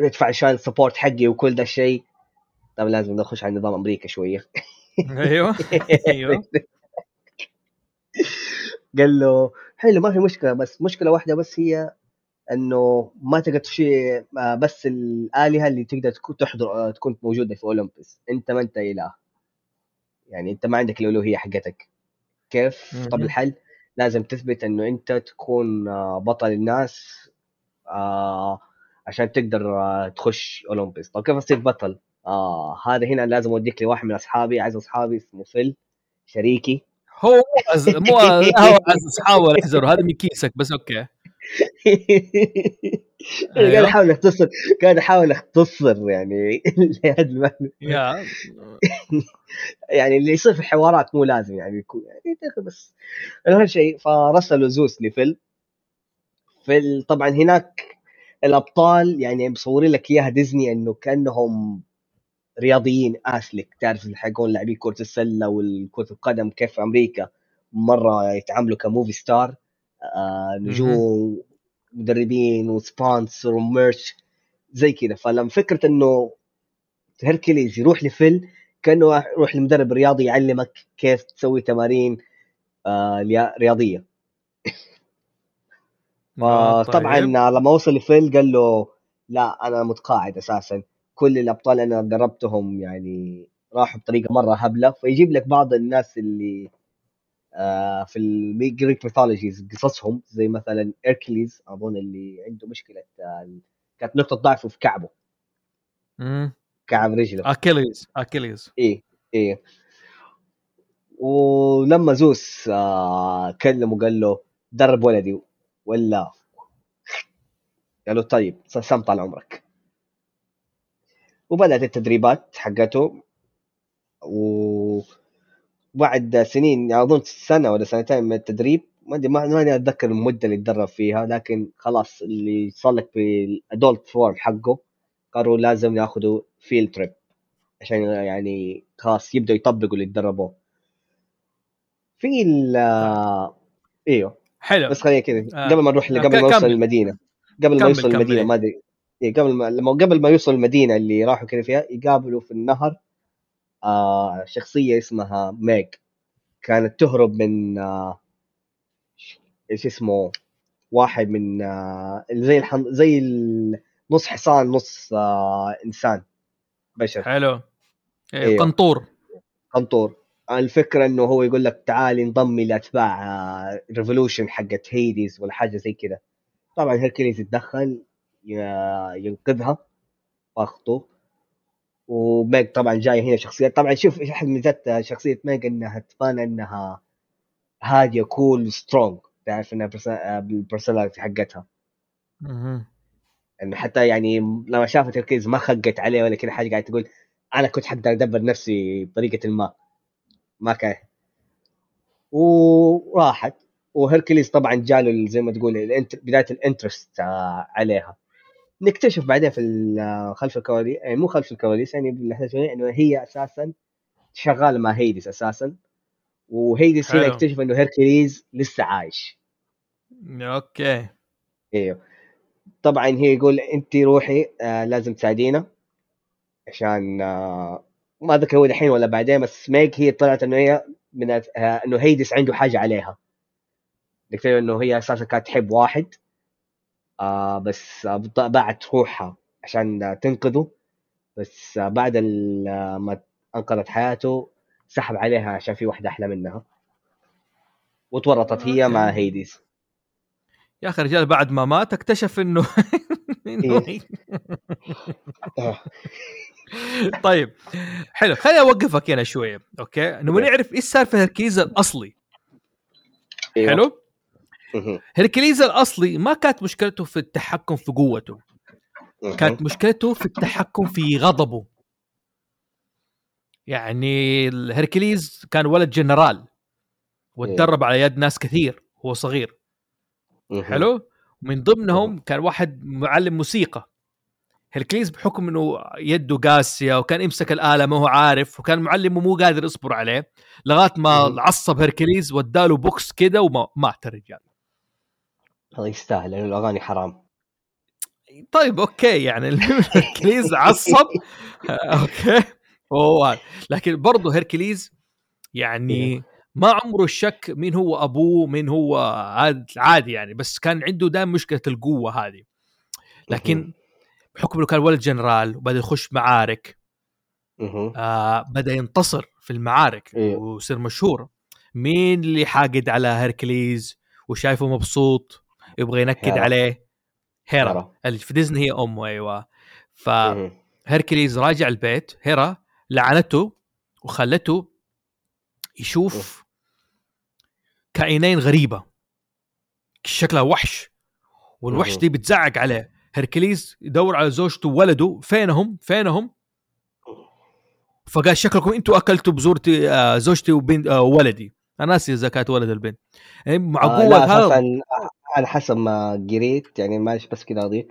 ادفع عشان سبورت حقي وكل ده الشيء. طب لازم نخش على نظام أمريكا شوية. أيوه. أيوه. قال له حلو ما في مشكلة بس مشكلة واحدة بس هي إنه ما تقدر تشي آه، بس الآلهة اللي تقدر تكون تحضر آه، تكون موجودة في اولمبس أنت ما أنت إله. يعني أنت ما عندك الألوهية حقتك. كيف؟ طب. الحل؟ لازم تثبت إنه أنت تكون آه، بطل الناس عشان تقدر تخش اولمبس طب كيف أصير بطل؟ آه هذا هنا لازم أوديك لواحد من أصحابي عايز أصحابي اسمه فيل شريكي. هو مو أز... مو هو اصحابه يحزروا هذا من كيسك بس أوكي قاعد أيوه. احاول اختصر قاعد احاول اختصر يعني لهذا المعنى. يعني اللي يصير في الحوارات مو لازم يعني يكون يعني بس اهم شيء فرسلوا زوس لفيل فيل طبعا هناك الأبطال يعني مصورين لك إياها ديزني إنه كأنهم رياضيين اسلك تعرف حيكون لاعبين كرة السلة والكرة القدم كيف في أمريكا مرة يتعاملوا ك movie star آه نجوم مدربين و sponsor و merch زي كذا. فلما فكرة إنه هيركليز يروح لفيل كأنه يروح لمدرب رياضي يعلمك كيف تسوي تمارين آه رياضية. آه، فطبعا طيب. لما وصل لفيل قال له لا أنا متقاعد أساسا. كل الأبطال أنا دربتهم يعني راحوا بطريقة مرة هبلة. فيجيب لك بعض الناس اللي آه في ال Greek mythologies قصصهم زي مثلا اكيليز أظن اللي عنده مشكلة آه كانت نقطة ضعفه في كعبه. مم. كعب رجله. اكيليز اكيليز إيه إيه. ولما زوس آه كلمه قال له درب ولدي ولا؟ قال له طيب سم طال عمرك. وبدأت التدريبات حقته وبعد سنين يعني أظن سنة ولا سنتين من التدريب ما أدري ما أتذكر المدة اللي تدرب فيها لكن خلاص اللي صار لك بالادولت فورم حقه قرروا لازم ياخذوا field trip عشان يعني خلاص يبدأوا يطبقوا اللي تدربوه في ال إيوه حلو بس خلينا كذا آه. قبل ما نروح آه، قبل ما. يوصل المدينة قبل ما يوصل كمل، المدينة. ما أدري قبل ما لما قبل ما يوصل المدينة اللي راحوا كذا فيها يقابلوا في النهر آه شخصية اسمها ميج كانت تهرب من آه إيش اسمه واحد من آه زي الحم... زي ال- نص حصان نص آه إنسان بشر. حلو. إيه، أيوه. قنطور. قنطور. الفكرة إنه هو يقول لك تعال انضمي لأتباع revolution حقت هيديز ولا حاجة زي كذا طبعا هيركليز يتدخل ينقذها. واخته وميج طبعا جاي هنا شخصيات طبعا شوف إيش أحد ميزات شخصية ميج إنها تبان إنها هادية cool strong تعرف إنها بال personality حقتها. إنه حتى يعني لما شافت هيركليز ما خقت عليه ولا كذا حاجة قاعدة تقول أنا كنت حقدر أدبر نفسي بطريقة ما. ما كان. وراحت. وهيركليز طبعا جاله ال- زي ما تقول. بداية ال interest آه، عليها. نكتشف بعدين في خلف الكواليس يعني مو خلف الكواليس يعني بالاحداث إنه هي أساسا شغالة مع هيديس أساسا وهيديس هنا. يكتشف إنه هيركليز لسه عايش. okay. إيوه. طبعا هي يقول أنت روحي آه لازم تساعدينا عشان آه ما ذكر هو الحين ولا بعدين بس ميج هي طلعت إنه هي من آه إنه هيدس عنده حاجة عليها. ذكر إنه هي أساسا كانت تحب واحد. آه بس باعت روحها عشان تنقذه بس بعد ما أنقذت حياته سحب عليها عشان في واحدة أحلى منها وتورطت هي مع. هيديز يا أخي رجال بعد ما مات اكتشف إنه إيه. آه. طيب حلو خليني أوقفك هنا شوية okay نبغى. نعرف إيش صار في الأصلي أيوه. حلو. هركليز الأصلي ما كانت مشكلته في التحكم في قوته. كانت مشكلته في التحكم في غضبه. يعني هركليز كان ولد جنرال وتدرب على يد ناس كثير وهو صغير. حلو؟ من ضمنهم كان واحد معلم موسيقى. هركليز بحكم إنه يده قاسية وكان يمسك الآلة ما هو عارف وكان معلمه مو قادر يصبر عليه لغاية ما. عصب هركليز وداله بوكس كده ومات الرجال. هذا يستاهل لأنه الأغاني حرام. طيب okay يعني هركليز عصب. okay هو لكن برضه هركليز يعني ما عمره شك مين هو أبوه مين هو عاد- عادي يعني بس كان عنده دائما مشكلة القوة هذه. لكن بحكم إنه كان ولد جنرال وبدأ يخش معارك. آه بدأ ينتصر في المعارك إيه. ويصير مشهور. مين اللي حاقد على هركليز وشايفه مبسوط؟ يبغى ينكد هيرا. عليه. هيرا. هيرا. اللي في ديزني هي أمه أيوه. فهركليز راجع البيت هيرا لعنته وخلته يشوف كائنين غريبة. شكلها وحش والوحش. دي بتزعق عليه. هركليز يدور على زوجته وولده فينهم؟ فينهم؟ فقال شكلكم أنتوا أكلتوا بزورتي آه زوجتي وبنت آه ولدي. أنا ناسي إذا كانت ولد البنت يعني مع آه قوة لا هذا على حسب ما قريت يعني معلش بس كذا أضيف.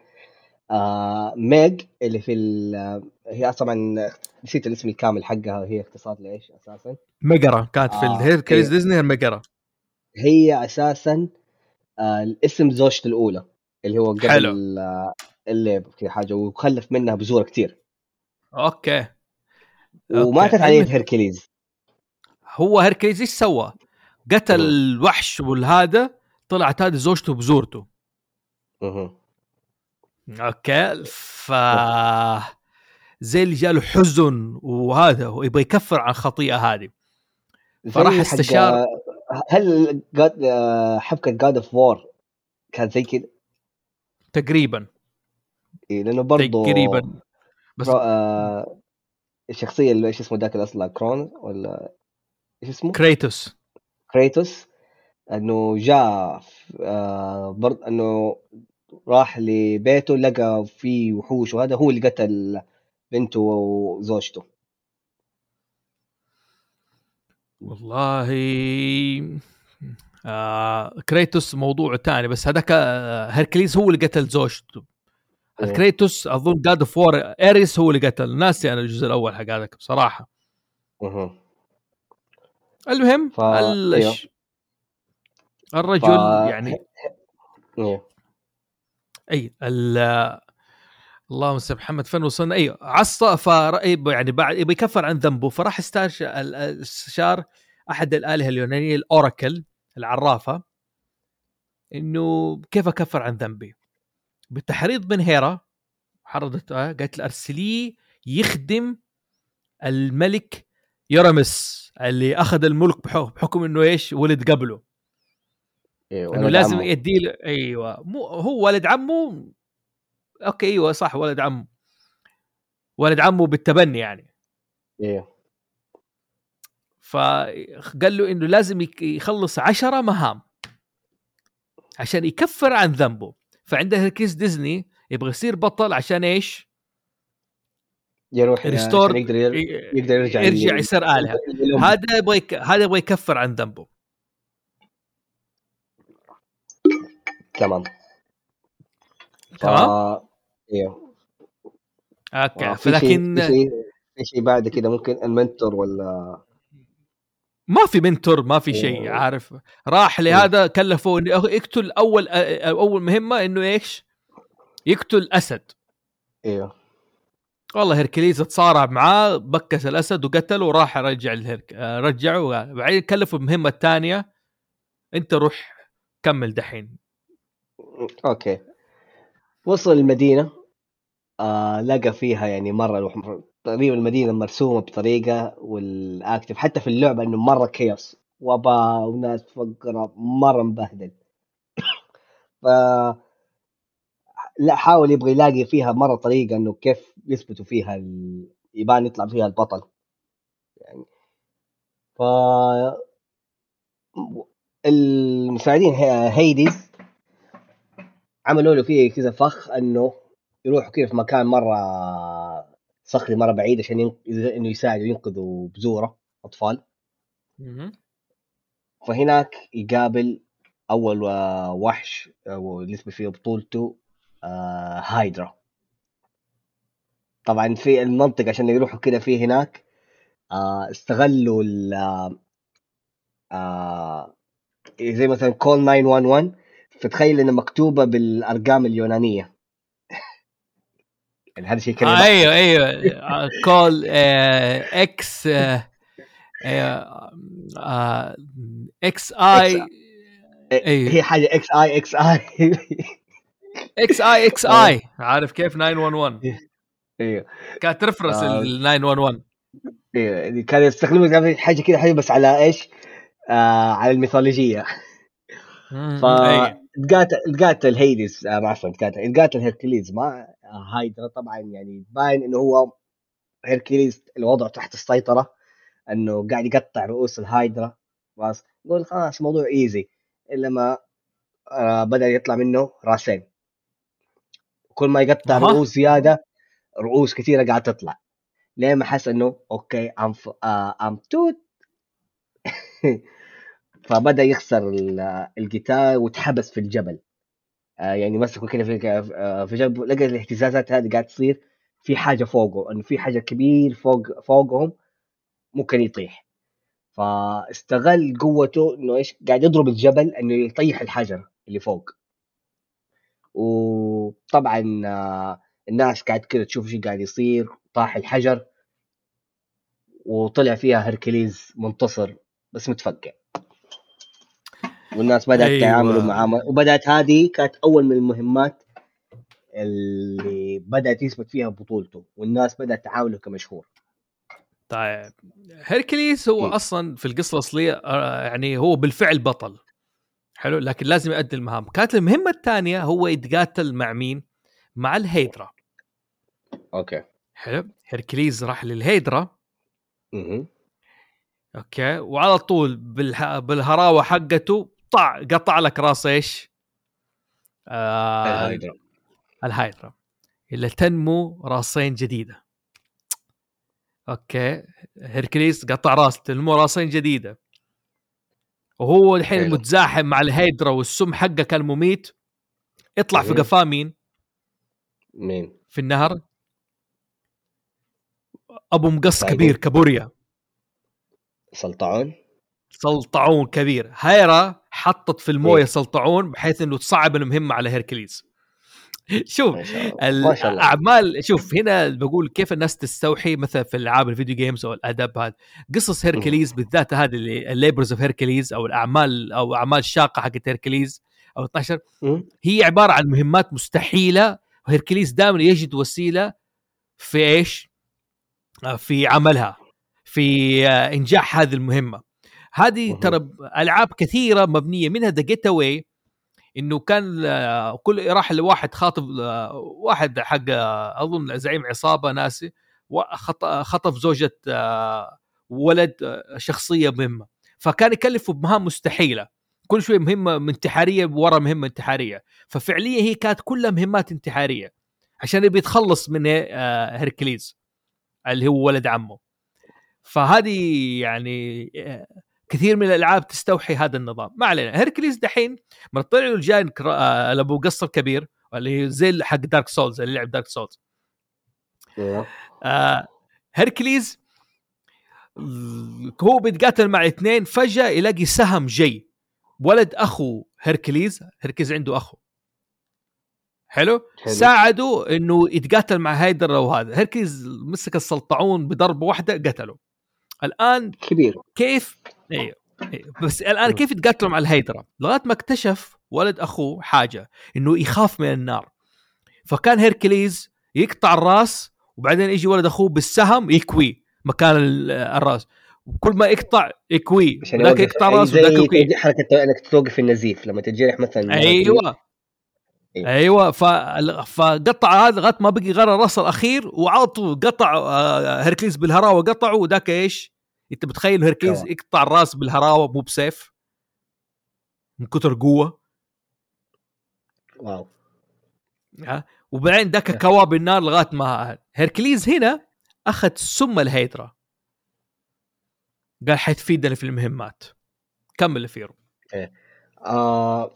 آه ميج اللي في هي طبعا نسيت الاسم الكامل حقها هي اختصار لإيش أساسا؟ ميجرا كانت في آه، الهيركليز إيه. ديزني ميجرا. هي أساسا آه الاسم زوجته الأولى اللي هو قبل حلو. آه، اللي كذا حاجة وخلف منها بزور كثير okay. وماتت المهم- هيركليز هو هيركليز إيش سوى؟ قتل. الوحش والهذا طلعت هذه زوجته بزورته مهم. okay ف زي اللي جاله حزن وهذا ويبغى يكفر عن الخطيئة هذه فراح استشار- هل God- آه، حبكة God of War كانت زي كذا تقريبا إيه، لأنه برضه تقريبا بس آه الشخصية اللي إيش اسمه ذاك الأصل كرون ولا إيش اسمه؟ كريتوس كريتوس إنه جاء آه برضه إنه راح لبيته لقى فيه وحوش وهذا هو اللي قتل بنته وزوجته والله آه كريتوس موضوع تاني بس هذاك آه، هركليز هو اللي قتل زوجته أوه. الكريتوس أظن جاد اوف وور اريس هو اللي قتل ناسي أنا الجزء الأول حق هذاك بصراحة مهم. المهم ف-. أيوه. الرجل ف- يعني إيه. أي ال اللهم صل محمد فين وصلنا أي عصى فر... يعني بعد يبي يكفر عن ذنبه فراح استشار أحد الآلهة اليونانية الأوراكل العرافة إنه كيف اكفر عن ذنبي بالتحريض من هيرا حرضته قالت له أرسليه يخدم الملك يرمس اللي أخذ الملك بحكم, إنه إيش ولد قبله إيه. إنه لازم. يدي له أيوه مو هو ولد عمه أوكي أيوه صح ولد عمه ولد عمه بالتبني يعني إيه. فقال له إنه لازم يخلص عشرة مهام عشان يكفر عن ذنبه فعنده هيركيس ديزني يبغى يصير بطل عشان إيش؟ يروح restore عشان يقدر يقدر يرجع يرجع يصير يلوم. هذا يبغى. هذا يبغى يكفر عن ذنبه تمام تمام؟ أيوه okay آه، فلكن في شيء بعد كده ممكن ال mentor ولا ما في mentor ما في شيء أوه. عارف راح لهذا كلفه إنه يقتل أول أول مهمة إنه إيش؟ يقتل أسد أيوه والله هيركليز تصارع معاه بكس الأسد وقتله وراح رجع الهرك رجعه. بعدين كلفه المهمة الثانية. انت روح كمل دحين. أوكي. وصل المدينة. آه لقى فيها يعني الوح- تقريبا المدينة مرسومة بطريقة والاكتف حتى في اللعبة إنه مرة كيوس وباء وناس فقرة مرة مبهدل. ف لا حاول يبغى يلاقي فيها مرة طريقة إنه كيف يثبتوا فيها ال... يبان يطلع فيها البطل. يعني ف المساعدين هي- هيديز عملوا له فيه كذا فخ إنه يروحوا كذا في مكان مرة صخري مرة بعيد عشان ين... إنه يساعدوا ينقذوا بزورة أطفال. فهناك يقابل أول وحش اللي فيه بطولته آه، هايدرا. طبعا في المنطقة عشان يروحوا كذا فيه هناك آه، استغلوا ال آه، زي مثلا call 911 فتخيل إنها مكتوبة بالأرقام اليونانية. يعني هذا شيء كذا آه أيوه أيوه. call X X I. أيوه. هي حاجة إكس آي إكس آي. إكس اي إكس اي عارف كيف 911 أيوه كانت reference آه. ال 911 أيوه كانوا يستخدموا حاجة كذا حاجة بس على إيش؟ آه على الميثولوجية. ف. تقاتل تقاتل هيديس آه عفوا تقاتل تقاتل هيركليز مع آه، هايدرا طبعا يعني باين إنه هو هيركليز الوضع تحت السيطرة إنه قاعد يقطع رؤوس الهايدرا. خلاص يقول خلاص موضوع easy الا ما آه بدأ يطلع منه راسين. كل ما يقطع. رؤوس زيادة رؤوس كثيرة قاعد تطلع. لين ما حس إنه أوكي ام ف... ام توت فبدأ يخسر ال- القتال وتحبس في الجبل. آه يعني مسكوا كده في آه، في جنب لقى الاهتزازات هذه قاعد تصير في حاجة فوقه إنه في حاجة كبير فوق فوقهم ممكن يطيح. فاستغل قوته إنه إيش؟ قاعد يضرب الجبل إنه يطيح الحجر اللي فوق. وطبعا آه، الناس قاعد كذا تشوف إيش قاعد يصير طاح الحجر وطلع فيها هركليز منتصر بس متفقع والناس بدأت أيوة. يتعاملوا معاه وبدأت هذه كانت أول من المهمات اللي بدأت يثبت فيها بطولته والناس بدأت تعامله كمشهور طيب هيركليس هو م. أصلا في القصة الأصلية آه، يعني هو بالفعل بطل حلو. لكن لازم يؤدي المهام. كانت المهمة الثانية هو يتقاتل مع مين؟ مع الهيدرا. okay. حلو. هيركليز راح للهيدرا. أها. okay. وعلى طول بالح... بالهراوة حقته طع قطع لك راس إيش؟ آه الهايدرا الهايدرا اللي تنمو راسين جديدة. okay. هيركليس قطع راس تنمو راسين جديدة. وهو الحين حلو. متزاحم مع الهيدرا والسم حقه كان مميت يطلع في. قفاه مين؟ مين في النهر أبو مقص طيب. كبير كابوريا سلطعون سلطعون كبير هيرا حطت في الموية إيه. سلطعون بحيث إنه تصعب المهمة على هيركليز شوف الاعمال شوف هنا بقول كيف الناس تستوحي مثلا في ألعاب ال video games أو الأدب هذا قصص هيركليز بالذات هذه ال labors of هيركليز أو الأعمال أو أعمال شاقة حقت هيركليز أو 12 مم. هي عبارة عن مهمات مستحيلة وهيركليز دائما يجد وسيلة في إيش؟ آه، في عملها في آه، إنجاح هذه المهمة هذه. ترى ألعاب كثيرة مبنية منها The Getaway إنه كان آه، كل راح لواحد خاطف آه، واحد حق آه، أظن زعيم عصابة ناسي خطف زوجة ولد شخصية مهمة. فكان يكلفه بمهام مستحيلة. كل شوي مهمة انتحارية ورا مهمة انتحارية. ففعليا هي كانت كلها مهمات انتحارية. عشان يبي يتخلص من هيركليز اللي هو ولد عمه. فهذه يعني كثير من الألعاب تستوحي هذا النظام. ما علينا. هيركليز دحين ما طلع له الجاين آه، ابو مقص كبير اللي زي حق Dark Souls اللي لعب Dark Souls آه هيركليز هو بيتقاتل مع اثنين فجأة يلاقي سهم جاي. ولد أخو هيركليز هيركليز عنده أخو. حلو, حلو. ساعده إنه يتقاتل مع هايدر وهذا. هيركليز مسك السلطعون بضربة واحدة قتله الآن كبير. كيف أيوه. بس الآن كيف يتقاتلوا مع الهيدرا لغاية ما اكتشف ولد أخوه حاجة إنه يخاف من النار. فكان هيركليز يقطع الراس وبعدين يجي ولد أخوه بالسهم يكوي مكان ال- الراس. وكل ما يقطع يكوي عشان ذاك يقطع أي راسه ذاك يكوي حركة إنك توقف النزيف لما تتجرح مثلا أيوه. إيه. أيوه ف... فقطع هذا لغاية ما بقي غير الرأس الأخير وعطوا قطع آه، هيركليز بالهراوة قطعه وذاك إيش؟ أنت بتخيل هيركليز كوا. يقطع الرأس بالهراوة مو بسيف؟ من كثر قوة. wow. ها؟ وبعدين ذاك كوا بالنار لغاية ما هيركليز هنا أخذ سم الهيدرا. قال حتفيدنا في المهمات. كمل فيرو. آه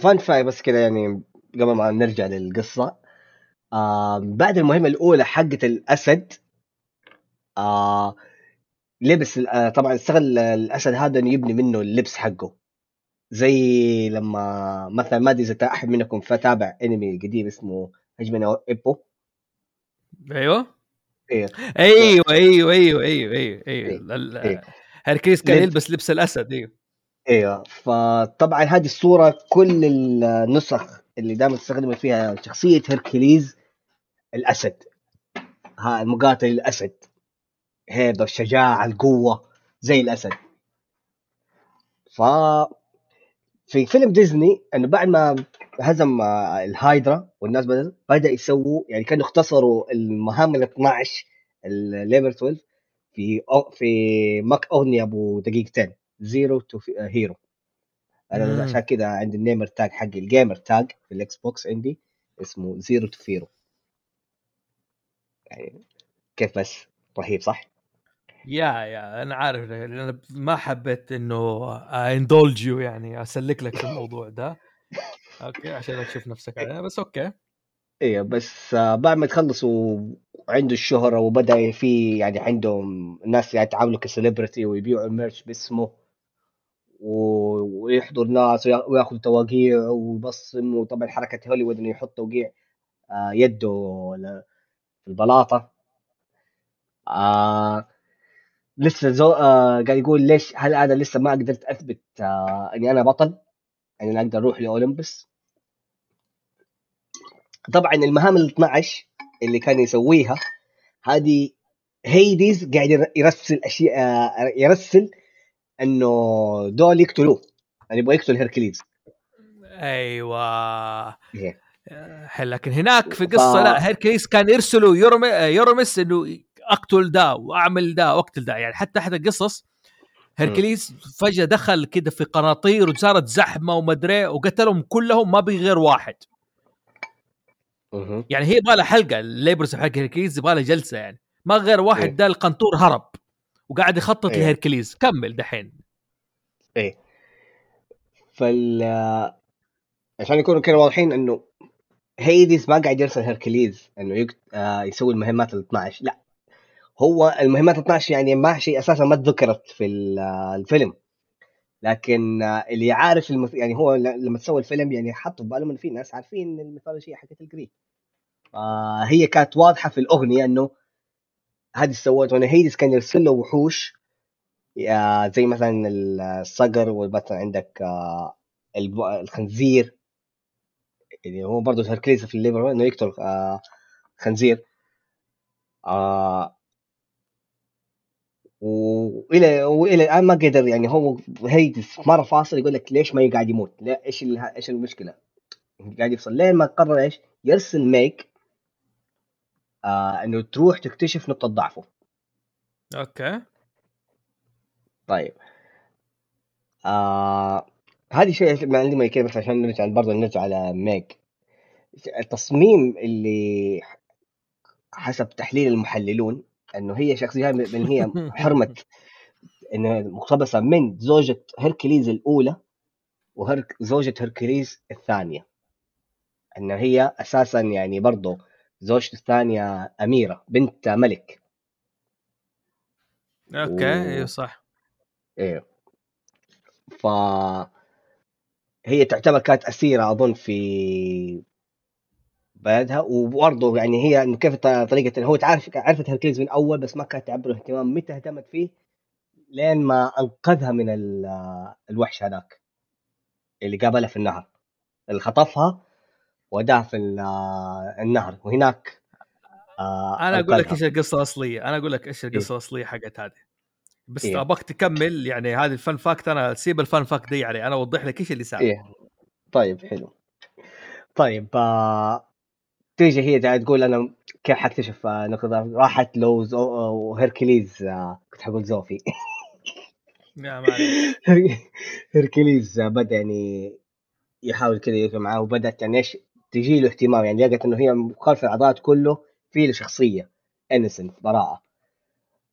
fun fact بس كذا يعني قبل ما نرجع للقصة آه بعد المهمة الأولى حقت الأسد آه لبس آه طبعا استغل الأسد هذا إنه يبني منه اللبس حقه زي لما مثلا ما أدري إذا أحد منكم فتابع أنمي قديم اسمه Hajime no Ippo أيوه إيه. أيوه أيوه أيوه أيوه أيوه أيوه. ال- إيه. هيركليز كان لبس. يلبس لبس الأسد أيوه أيوه فطبعا هذه الصورة كل النسخ اللي دائما تستخدم فيها شخصية هيركليز الأسد. ها المقاتل الأسد. هيبه الشجاعة القوة زي الأسد. ف في فيلم ديزني إنه بعد ما هزم آه، الهايدرا والناس بدأ, بدأ يسووا يعني كانوا اختصروا المهام ال 12 ال labors 12 في في ماك اغنيه أبو دقيقتين. zero to hero أنا مم. عشان كذا عندي ال gamer tag حقي ال gamer tag في ال Xbox عندي اسمه zero to فيرو يعني كيف بس؟ رهيب صح؟ yeah yeah أنا عارف أنا ما حبيت إنه indulge you يعني أسلك لك في الموضوع ده. okay عشان تشوف نفسك عليه بس okay. إيه بس آه، بعد ما تخلصوا عنده الشهرة وبدأ في يعني عندهم ناس يتعاملوا ك celebrity ويبيعوا ال merch باسمه. ويحضر ناس ويأ- ويأخذ توقيع ويبصم وطبعا حركة هوليوود إنه يحط توقيع آه، يده في البلاطة. آه لسه زو آه قاعد يقول ليش هل أنا لسه ما قدرت أثبت آه إني أنا بطل؟ يعني أنا أقدر أروح لأولمبس؟ طبعا المهام ال 12 اللي كان يسويها هذه هيديز قاعد ير- يرسل اشياء آه، يرسل إنه دول يقتلوه. يعني يبغى يقتل هيركليز. أيوه. إيه. حل لكن هناك في قصة ف- لا هيركليس كان يرم- يرمس إنه أقتل ده وأعمل ده وأقتل ده. يعني حتى أحد القصص هيركليس فجأة دخل كده في قناطير وصارت زحمة ومدري وقتلهم كلهم ما بقي غير واحد. يعني هي يبغى لها حلقة ال labors حق هيركليز يبغى لها جلسة يعني. ما غير واحد إيه. ده القنطور هرب. وقاعد يخطط إيه. لهيركليز. كمل دحين. إيه. فال عشان يكونوا كده واضحين إنه هيديس ما قاعد يرسل هيركليز إنه يقت... آه يسوي المهمات ال 12 لا. هو المهمات ال 12 يعني ما شيء أساسا ما ذكرت في آه، الفيلم. لكن آه، اللي عارف المث... يعني هو لما تسوي الفيلم يعني حطوا في بالهم إنه في ناس عارفين الميثولوجية حقت ال Greek. آه هي كانت واضحة في الأغنية إنه هذه سوت وانه هيديس كان يرسل له وحوش زي مثلا الصقر ومثلا عندك آه الخنزير اللي هو برضه هيركليز في ال labor إنه يقتل آه خنزير آه والى وإلى الآن ما قدر يعني هو هيدس مرة فاصل يقول لك ليش ما قاعد يموت؟ إيش إيش المشكلة؟ قاعد يفصل لين ما قرر إيش؟ يرسل ميك آه إنه تروح تكتشف نقطة ضعفه. okay. طيب. آه هذه شيء معلومه كذا بس عشان نرجع برضه نرجع على ميج. التصميم اللي حسب تحليل المحللون إنه هي شخصية من هي حرمة. انها مقتبسة من زوجة هركليز الأولى وزوجة هركليز الثانية. إنه هي أساسا يعني برضه زوجته الثانية أميرة بنت ملك. أوكي و- أيوه صح. إيه. ف هي تعتبر كانت أسيرة أظن في بلدها وبرضه يعني هي إنه كيف طريقة هو تعرف عرفت هركليز من أول بس ما كانت تعبر اهتمام متى اهتمت فيه لين ما أنقذها من ال- الوحش هذاك اللي قابلها في النهر. اللي خطفها وداها في ال- النهر وهناك آه، أنا أقول لك. إيش القصة الأصلية أنا أقول لك إيش القصة إيه. الأصلية حقت هذه بس إيه. أبغاك تكمل يعني هذه ال fun fact أنا سيب ال fun fact دي يعني أنا أوضح لك إيش اللي صار إيه طيب حلو طيب آه تيجي هي قاعد تقول أنا كيف حكتشف آه، نقطة ضعف؟ راحت لو زو وهركليز آه كنت حقول زوفي. هركليز آه، بدأ يعني يحاول كذا يوقف معاه وبدأت يعني إيش تجي له اهتمام يعني لقت إنه هي خلف العضلات كله في له شخصية innocent براءة.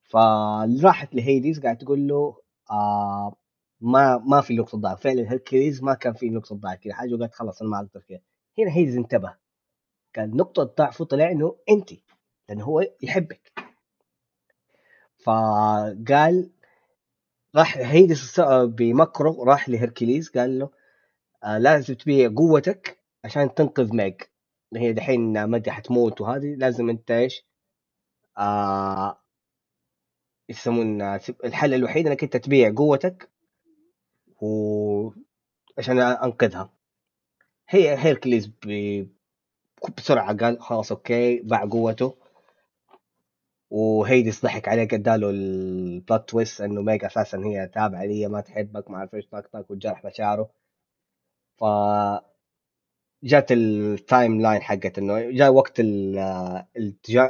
فراحت لهيديز قاعد تقول له آه ما ما في نقطة ضعف. فعلا هيركليز ما كان في نقطة ضعف كذا حاجة وقالت خلاص أنا ما أقدر كذا هنا هيديز انتبه. قال نقطة ضعفه طلع إنه أنت لأنه هو يحبك. فقال راح هيديز بمكره راح لهركليز قال له آه لازم تبيع قوتك عشان تنقذ ميج هي دحين مدي حتموت وهذه لازم انت إيش؟ آه يسمون؟ الحل الوحيد انك انت تبيع قوتك و عشان انقذها. هي هيركليز ب... بسرعة قال خلاص okay باع قوته. وهيديس ضحك عليه قال له ال plot twist إنه ميج أساسا هي تابعة لي ما تحبك ما أعرف إيش طاق وجرح مشاعره. ف جات ال timeline حقت إنه جاء وقت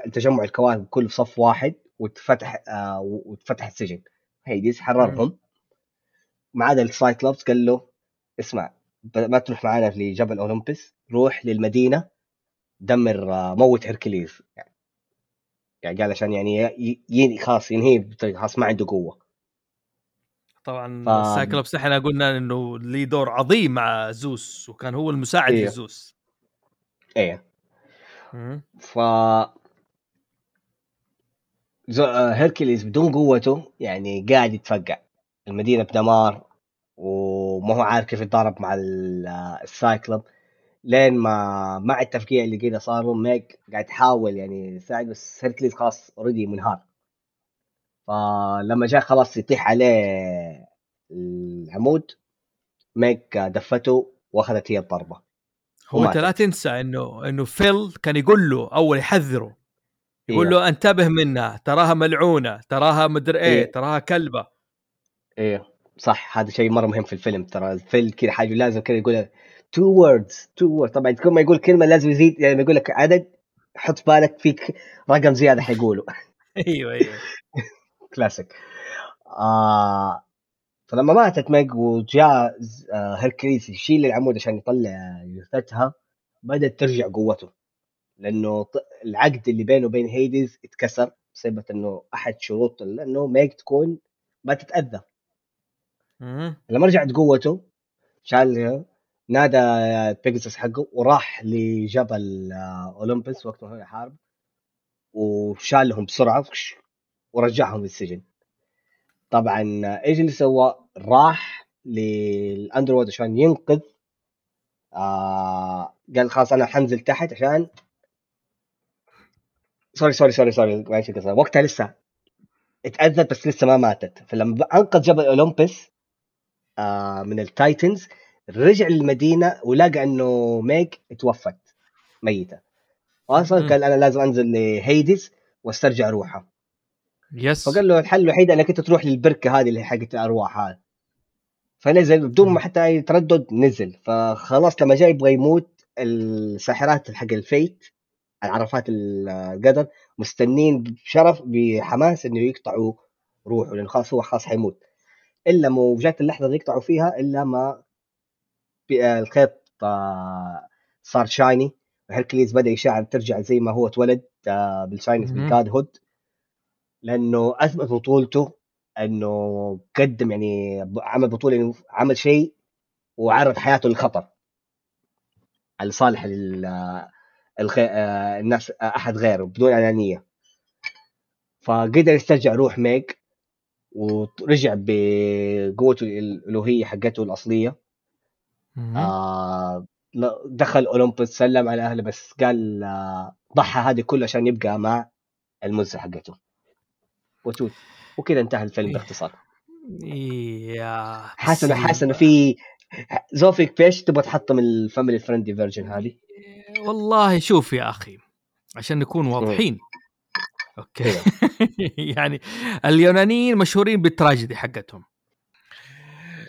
التجمع الكواكب كله في صف واحد وتفتح آه، وتفتح السجن. هيديس حررهم. ما عدا السايكلوبس قال له اسمع ما تروح معنا لجبل أولمبس روح للمدينة دمر آه، موت هركليز يعني يعني قال عشان يعني خلاص ينهي خلاص ما عنده قوة. طبعا ف- السايكلوبس إحنا قلنا إنه ليه دور عظيم مع زوس وكان هو المساعد إيه. لزوس. إيه. ف زو- آه، هيركليز بدون قوته يعني قاعد يتفقع. المدينة بدمار وما هو عارف كيف يتضارب مع آه، السايكلوب لين ما مع التفقيع اللي كذا صاروا ميج قاعد يحاول يعني يساعد بس هيركليز خلاص already منهار. فلما جاء خلاص يطيح عليه العمود ميج دفته وأخذت هي الضربة. هو أنت. لا تنسى إنه إنه فيل كان يقول له أول يحذره. يقول إيه. له انتبه منها تراها ملعونة تراها مدري إيه إيه. تراها كلبة. إيه صح هذا شيء مرة مهم في الفيلم. ترى الفيلم كذا حاجة لازم كذا يقول two words two words طبعا كل ما يقول كلمة لازم يزيد يعني يقول لك عدد حط بالك فيك رقم زيادة حيقوله. أيوه أيوه. كلاسيك آه فلما ماتت ميج وجاء آه هيركليس يشيل العمود عشان يطلع جثتها بدأت ترجع قوته لأنه العقد اللي بينه وبين هيديز اتكسر بسبب إنه أحد شروط إنه ميج تكون ما تتأذى. لما رجعت قوته شالها نادى بيجاسس حقه وراح لجبل آه، أولمبس وقت ما هو يحارب وشالهم بسرعة ورجعهم للسجن. طبعا إيش اللي سوى؟ راح للاندر عشان ينقذ آه قال خلاص أنا حنزل تحت عشان sorry sorry sorry sorry معلش وقتها لسه اتأذت بس لسه ما ماتت. فلما أنقذ جبل أولمبس آه من التايتنز رجع للمدينة ولقى إنه ميج توفت ميتة. واصلا قال أنا لازم أنزل لهيديز واسترجع روحها yes. فقال له الحل الوحيد انك انت تروح للبركة هذه اللي حقت الأرواح هذه. فنزل بدون ما حتى أي تردد نزل. فخلاص لما جاي يبغى يموت الساحرات حق ال fate العرفات القدر مستنين بشرف بحماس إنه يقطعوا روحه لأنه خلاص هو خلاص حيموت. إلا مو جات اللحظة اللي يقطعوا فيها إلا ما الخيط آه، صار shiny. وهيركليز بدأ يشعر ترجع زي ما هو اتولد آه، بال shininess بال godhood لأنه أثبت بطولته إنه قدم يعني عمل بطولة انه عمل شيء وعرض حياته للخطر. لصالح الخي... الناس أحد غيره بدون انانيه فقدر يسترجع روح ميك ورجع بقوته الألوهية حقته الأصلية. آه دخل اولمبس سلم على أهله بس قال آه ضحى هذه كله عشان يبقى مع المنزل حقته. وتوت. وكذا انتهى الفيلم إيه. باختصار. يا حاسس انه حاسس إنه في زوفيك بيش تبغى تحطم ال family friendly version هذه؟ والله شوف يا أخي عشان نكون واضحين. okay. إيه. يعني اليونانيين مشهورين بالتراجيدي حقتهم.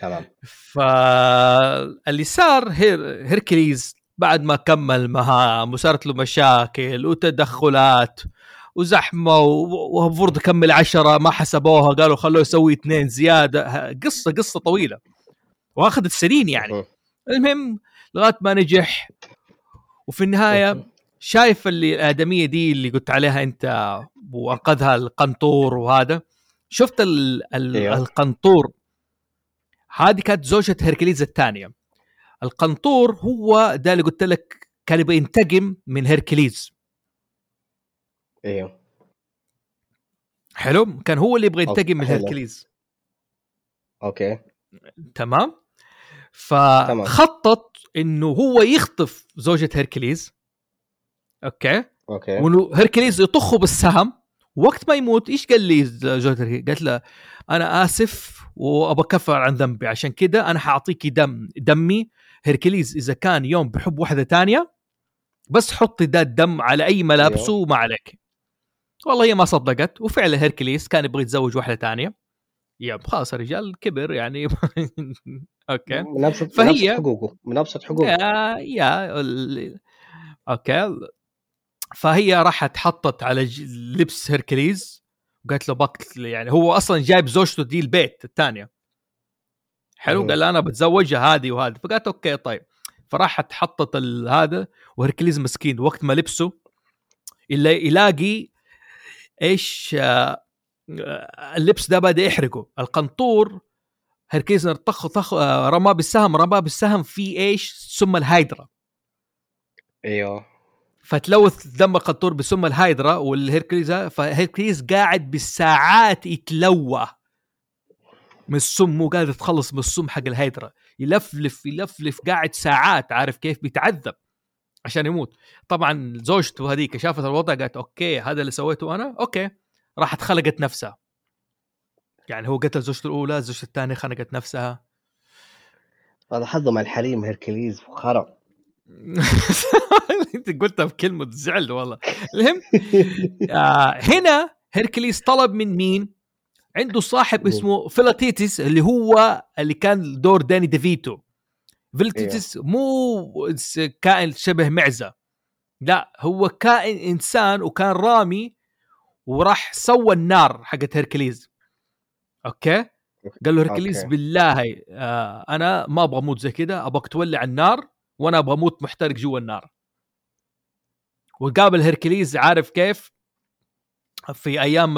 تمام. فاللي صار هير هيركليز بعد ما كمل مهام وصارت له مشاكل وتدخلات وزحمة ومفروض يكمل عشرة ما حسبوها قالوا خلوه يسوي اثنين زيادة. قصة قصة طويلة. واخذت سنين يعني. المهم لغاية ما نجح. وفي النهاية شايف اللي الآدمية دي اللي قلت عليها أنت وأنقذها القنطور وهذا. شفت ال ال أيوه. القنطور؟ هذه كانت زوجة هيركليز الثانية. القنطور هو ده اللي قلت لك كان يبغى ينتقم من هيركليز. إيوه. حلو. كان هو اللي يبغى ينتقم من هيركليز. okay. تمام. فخطط إنه هو يخطف زوجة هيركليز. okay. okay. وإنه هيركليز يطخه بالسهم. وقت ما يموت إيش قال لزوجة هيركليز؟ قالت له أنا آسف وابى أكفر عن ذنبي. عشان كذا أنا حاعطيكي دم دمي. هيركليز إذا كان يوم بحب واحدة تانية بس حطي ده الدم على أي ملابسه أيوه. وما عليك. والله هي ما صدقت وفعلا هيركليز كان يبغى يتزوج واحدة تانية. يا خلاص الرجال كبر يعني. okay. من ابسط فهي حقوقه من أبسط حقوقه. يا يا okay. فهي راحت حطت على لبس هيركليز وقالت له بقت يعني هو أصلا جايب زوجته دي البيت الثانية حلو قال أنا بتزوجها هذه وهذه. فقالت okay طيب. فراحت حطت هذا وهركليز مسكين وقت ما لبسه الا يلاقي إيش آه اللبس ده بدأ يحرقه. القنطور هركليز طخ طخ آه رماه بالسهم رماه بالسهم في إيش؟ سم الهايدرا أيوه. فتلوث دم القنطور بسم الهايدرا والهيركليز فهيركليز قاعد بالساعات يتلوى. من السم مو قادر يتخلص من السم حق الهيدرا يلفلف يلفلف قاعد ساعات عارف كيف؟ بيتعذب. عشان يموت. طبعا زوجته هذيك شافت الوضع قالت okay هذا اللي سويته أنا okay. راحت خنقت نفسها. يعني هو قتل زوجته الأولى زوجته الثانية خنقت نفسها. هذا حظه مع الحريم هيركليز خرب أنت قلتها بكلمة زعل والله. المهم آه هنا هيركليز طلب من مين؟ عنده صاحب اسمه فيلاتيتس اللي هو اللي كان دور داني ديفيتو. فيلاتيتس إيه. مو كائن شبه معزة. لا هو كائن إنسان وكان رامي وراح سوى النار حقت هيركليز. okay؟ قال له هيركليز okay. بالله آه أنا ما أبغى أموت زي كذا أبغاك تولع النار وأنا أبغى أموت محترق جوا النار. وقابل هيركليز عارف كيف؟ في أيام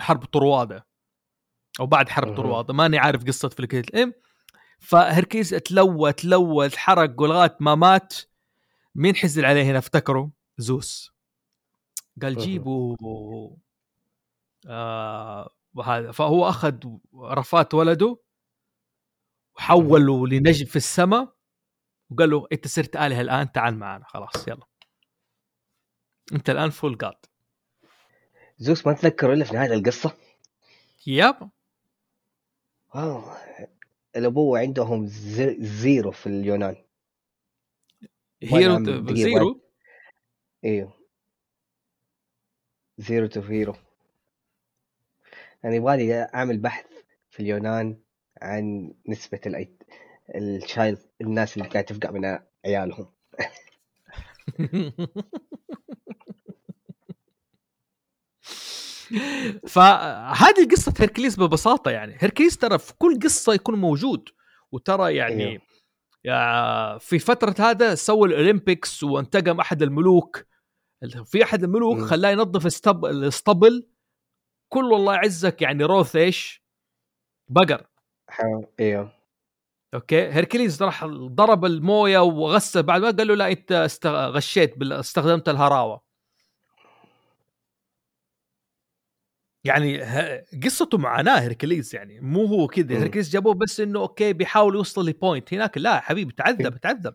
حرب طروادة. أو بعد حرب طروادة ماني عارف قصة فلكيت الام فهركيز تلوى تلوى حرق ولغاية ما مات. مين حزل عليه هنا؟ افتكروا. زوس. قال. جيبوا آه وهذا. فهو أخذ رفات ولده وحوله لنجم في السماء وقال له أنت صرت اله الآن تعال معنا. خلاص يلا. أنت الآن فول جاد زوس ما تذكر إلا في نهاية القصة؟ ياب واو الأبوة عندهم زي- زيرو في اليونان. هيرو زيرو؟ أيوه زيرو تو هيرو يعني يبغالي أعمل بحث في اليونان عن نسبة الأيت... الشايلد الناس اللي قاعد تفقع من عيالهم. فهذه قصة هيركليس ببساطة يعني. هيركليس ترى في كل قصة يكون موجود وترى يعني. يا- في فترة هذا سوى الأولمبيكس وانتقم أحد الملوك. في أحد الملوك. خلاه ينظف. الاسطبل. كل الله يعزك يعني روث إيش؟ بقر. إيوه. okay. هيركليز راح ضرب الموية وغسل بعد ما قال له لا أنت است... غشيت بال... استخدمت الهراوة. يعني. قصته معاناة هيركليز يعني مو هو كذا. مم. هيركليز جابوه بس إنه okay بيحاول يوصل ل point هناك. لا حبيبي تعذب تعذب.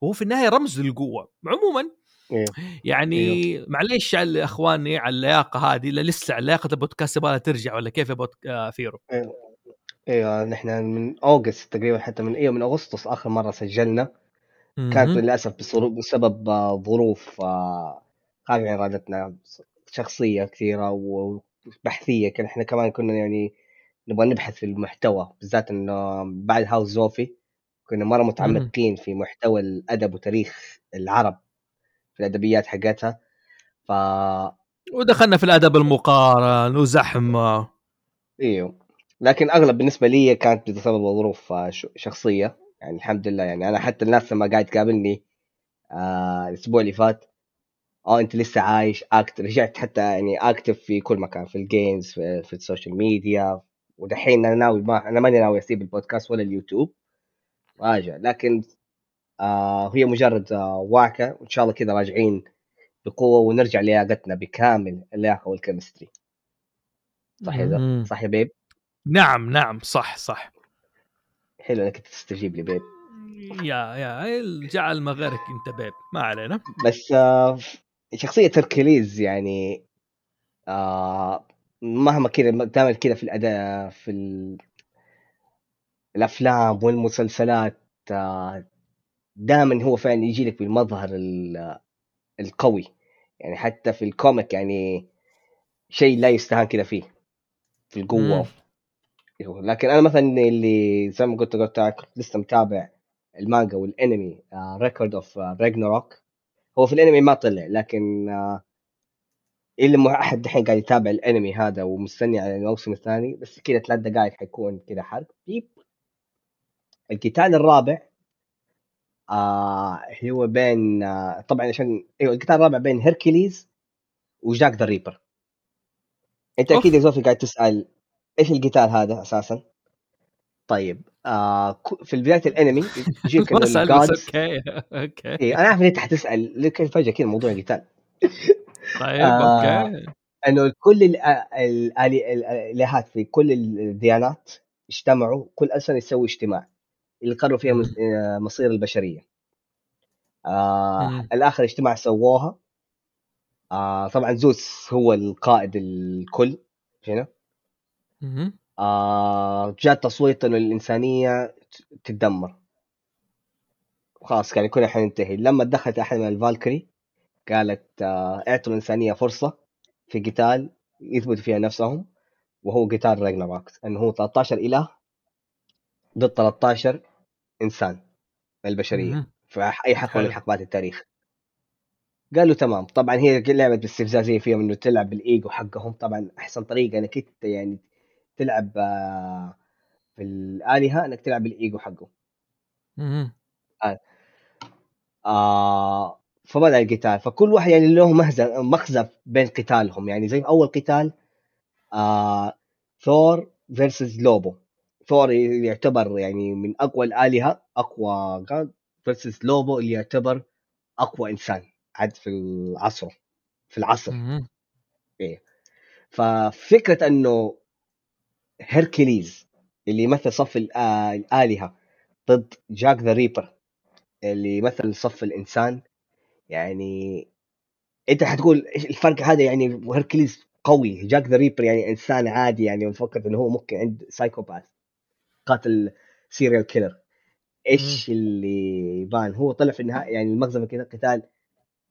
وهو في النهاية رمز للقوة. عموما أيوه يعني معليش على إخواني على اللياقة هذه لسه على لياقة البودكاست يبغى ترجع ولا كيف يا بودك... آه فيرو؟ أيوه نحن من أوغست تقريبا حتى من أيوه من أغسطس آخر مرة سجلنا. كانت. للأسف بسبب آه، ظروف آه، خارج عن إرادتنا. شخصية كثيرة وبحثية كان إحنا كمان كنا يعني نبغى نبحث في المحتوى بالذات إنه بعد هاوس زوفي كنا مرة متعمقين في محتوى الأدب وتاريخ العرب في الأدبيات حقتها. ف ودخلنا في الأدب المقارن وزحمة. إيوه. لكن أغلب بالنسبة لي كانت بسبب ظروف آه، شخصية. يعني الحمد لله يعني أنا حتى الناس لما قاعد تقابلني آه الأسبوع اللي فات آه أنت لسه عايش act رجعت حتى يعني active في كل مكان في ال games في, في ال social media ودحين أنا ناوي ما أنا ماني ناوي أسيب البودكاست ولا اليوتيوب. راجع. لكن آه هي مجرد آه وعكه وإن شاء الله كذا راجعين بقوة ونرجع لياقتنا بكامل اللياقة والكيمستري صح يا صح يا بيب؟ نعم نعم. صح صح. حلو إنك تستجيب لي بيب. يا يا جعل ما غيرك أنت بيب. ما علينا. بس آه شخصية هركليز يعني آه مهما كذا دائما كذا في الأداء في ال... الأفلام والمسلسلات آه دائما هو فعلا يجي لك بالمظهر ال- القوي. يعني حتى في ال comic يعني شيء لا يستهان كذا فيه في القوة. لكن أنا مثلا اللي زي ما قلت قلت لسه متابع المانجا والأنمي Record of Ragnarok هو في الأنمي ما طلع لكن آه، اللي مو أحد دحين قاعد يتابع الأنمي هذا ومستني على الموسم الثاني بس كذا ثلاث دقائق حيكون كذا حرق. beep القتال الرابع آه هو بين آه طبعا عشان أيوه القتال الرابع بين هيركليز و Jack the Ripper. أنت. أكيد يا زوفي قاعد تسأل إيش القتال هذا أساسا؟ طيب آه في بداية الانمي يجيك بس okay okay اي أنا عارف ان انت حتسال كيف فجأة كذا موضوع القتال طيب آه. okay إنه كل ال- ال- الالهات في كل الديانات اجتمعوا كل سنه يسوي اجتماع اللي قرروا فيها آه، مصير البشرية آه. الآخر اجتماع سووها آه طبعا زوس هو القائد الكل هنا. آه جاء تصويت انه الانسانيه تتدمر. خلاص كان كلنا حننتهي لما دخلت أحد من الفالكري قالت آه اعطوا الإنسانية فرصة في قتال يثبتوا فيها نفسهم وهو قتال راجناروك. انه هو 13 اله ضد 13 إنسان البشرية. في أي حقبه من. حقبات التاريخ. قالوا تمام. طبعا هي لعبه باستفزازية فيهم إنه تلعب بالإيجو حقهم. طبعا أحسن طريقة إنك أنت يعني تلعب آه، في الالهه إنك تلعب بالايجو حقه. مهم. آه. فبدا القتال. فكل واحد يعني له مغزى مخزف بين قتالهم. يعني زي أول قتال آه ثور versus لوبو. ثور يعتبر يعني من أقوى الآلهة أقوى god versus لوبو اللي يعتبر أقوى إنسان عاد في العصر في العصر. مهم. ففكرة إنه هيركليز اللي يمثل صف الآ- الآلهة ضد Jack the Ripper اللي يمثل صف الإنسان. يعني أنت حتقول الفرق هذا يعني هيركليز قوي Jack the Ripper يعني إنسان عادي يعني مفكر إنه هو ممكن عند psychopath قاتل serial killer إيش اللي يبان؟ هو طلع في النهاية يعني المغزى من كذا قتال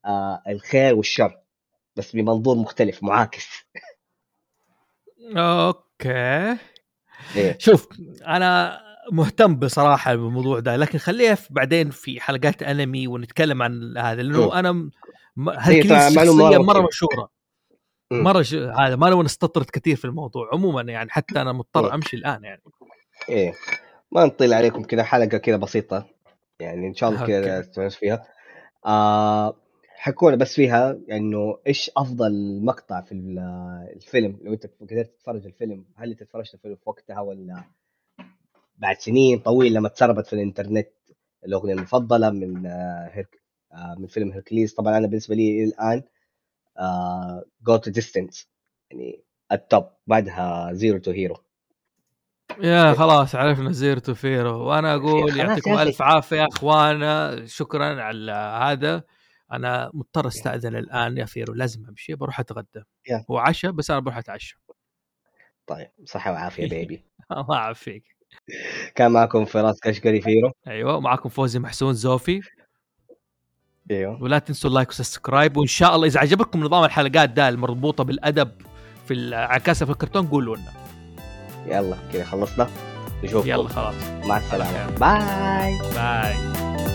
آه الخير والشر بس بمنظور مختلف معاكس. أوكي إيه. شوف أنا مهتم بصراحة بالموضوع ده لكن خليها في بعدين في حلقات أنمي ونتكلم عن هذا. لأنه أنا م- معلومة شخصيه مرة مرة. مشهورة. مرة ش... هذا ما نبغى نستطرد كثير في الموضوع عموما يعني حتى أنا. مضطر أمشي الآن يعني إيه ما نطيل عليكم كذا حلقة كذا بسيطة يعني إن شاء الله كذا. تستانس فيها آه حكونا بس فيها إنه إيش أفضل مقطع في ال- الفيلم؟ لو أنت قدرت تتفرج الفيلم هل أنت تفرجت الفيلم في وقتها ولا بعد سنين طويلة لما تسربت في الإنترنت؟ الأغنية المفضلة من آه هيرك آه من فيلم هيركليز طبعا أنا بالنسبة لي الآن Go the Distance يعني ال top بعدها Zero to Hero يا خلاص عرفنا Zero to فيرو وأنا أقول يعطيكم. ألف عافية يا أخوانا. شكرا على هذا. أنا مضطر أستأذن الآن يا فيرو لازم أمشي بروح أتغدى. هو عشاء بس أنا بروح أتعشى. طيب صحة وعافية بيبي الله يعافيك. كان معكم فراس كشكري فيرو. أيوه ومعكم فوزي محسون زوفي. أيوه. ولا تنسوا ال like وال subscribe وإن شاء الله إذا عجبكم نظام الحلقات ده المربوطة بالأدب في العكاسه في الكرتون قولوا لنا. يلا كذا خلصنا. نشوفكم. يلا خلاص. مع السلامة. bye bye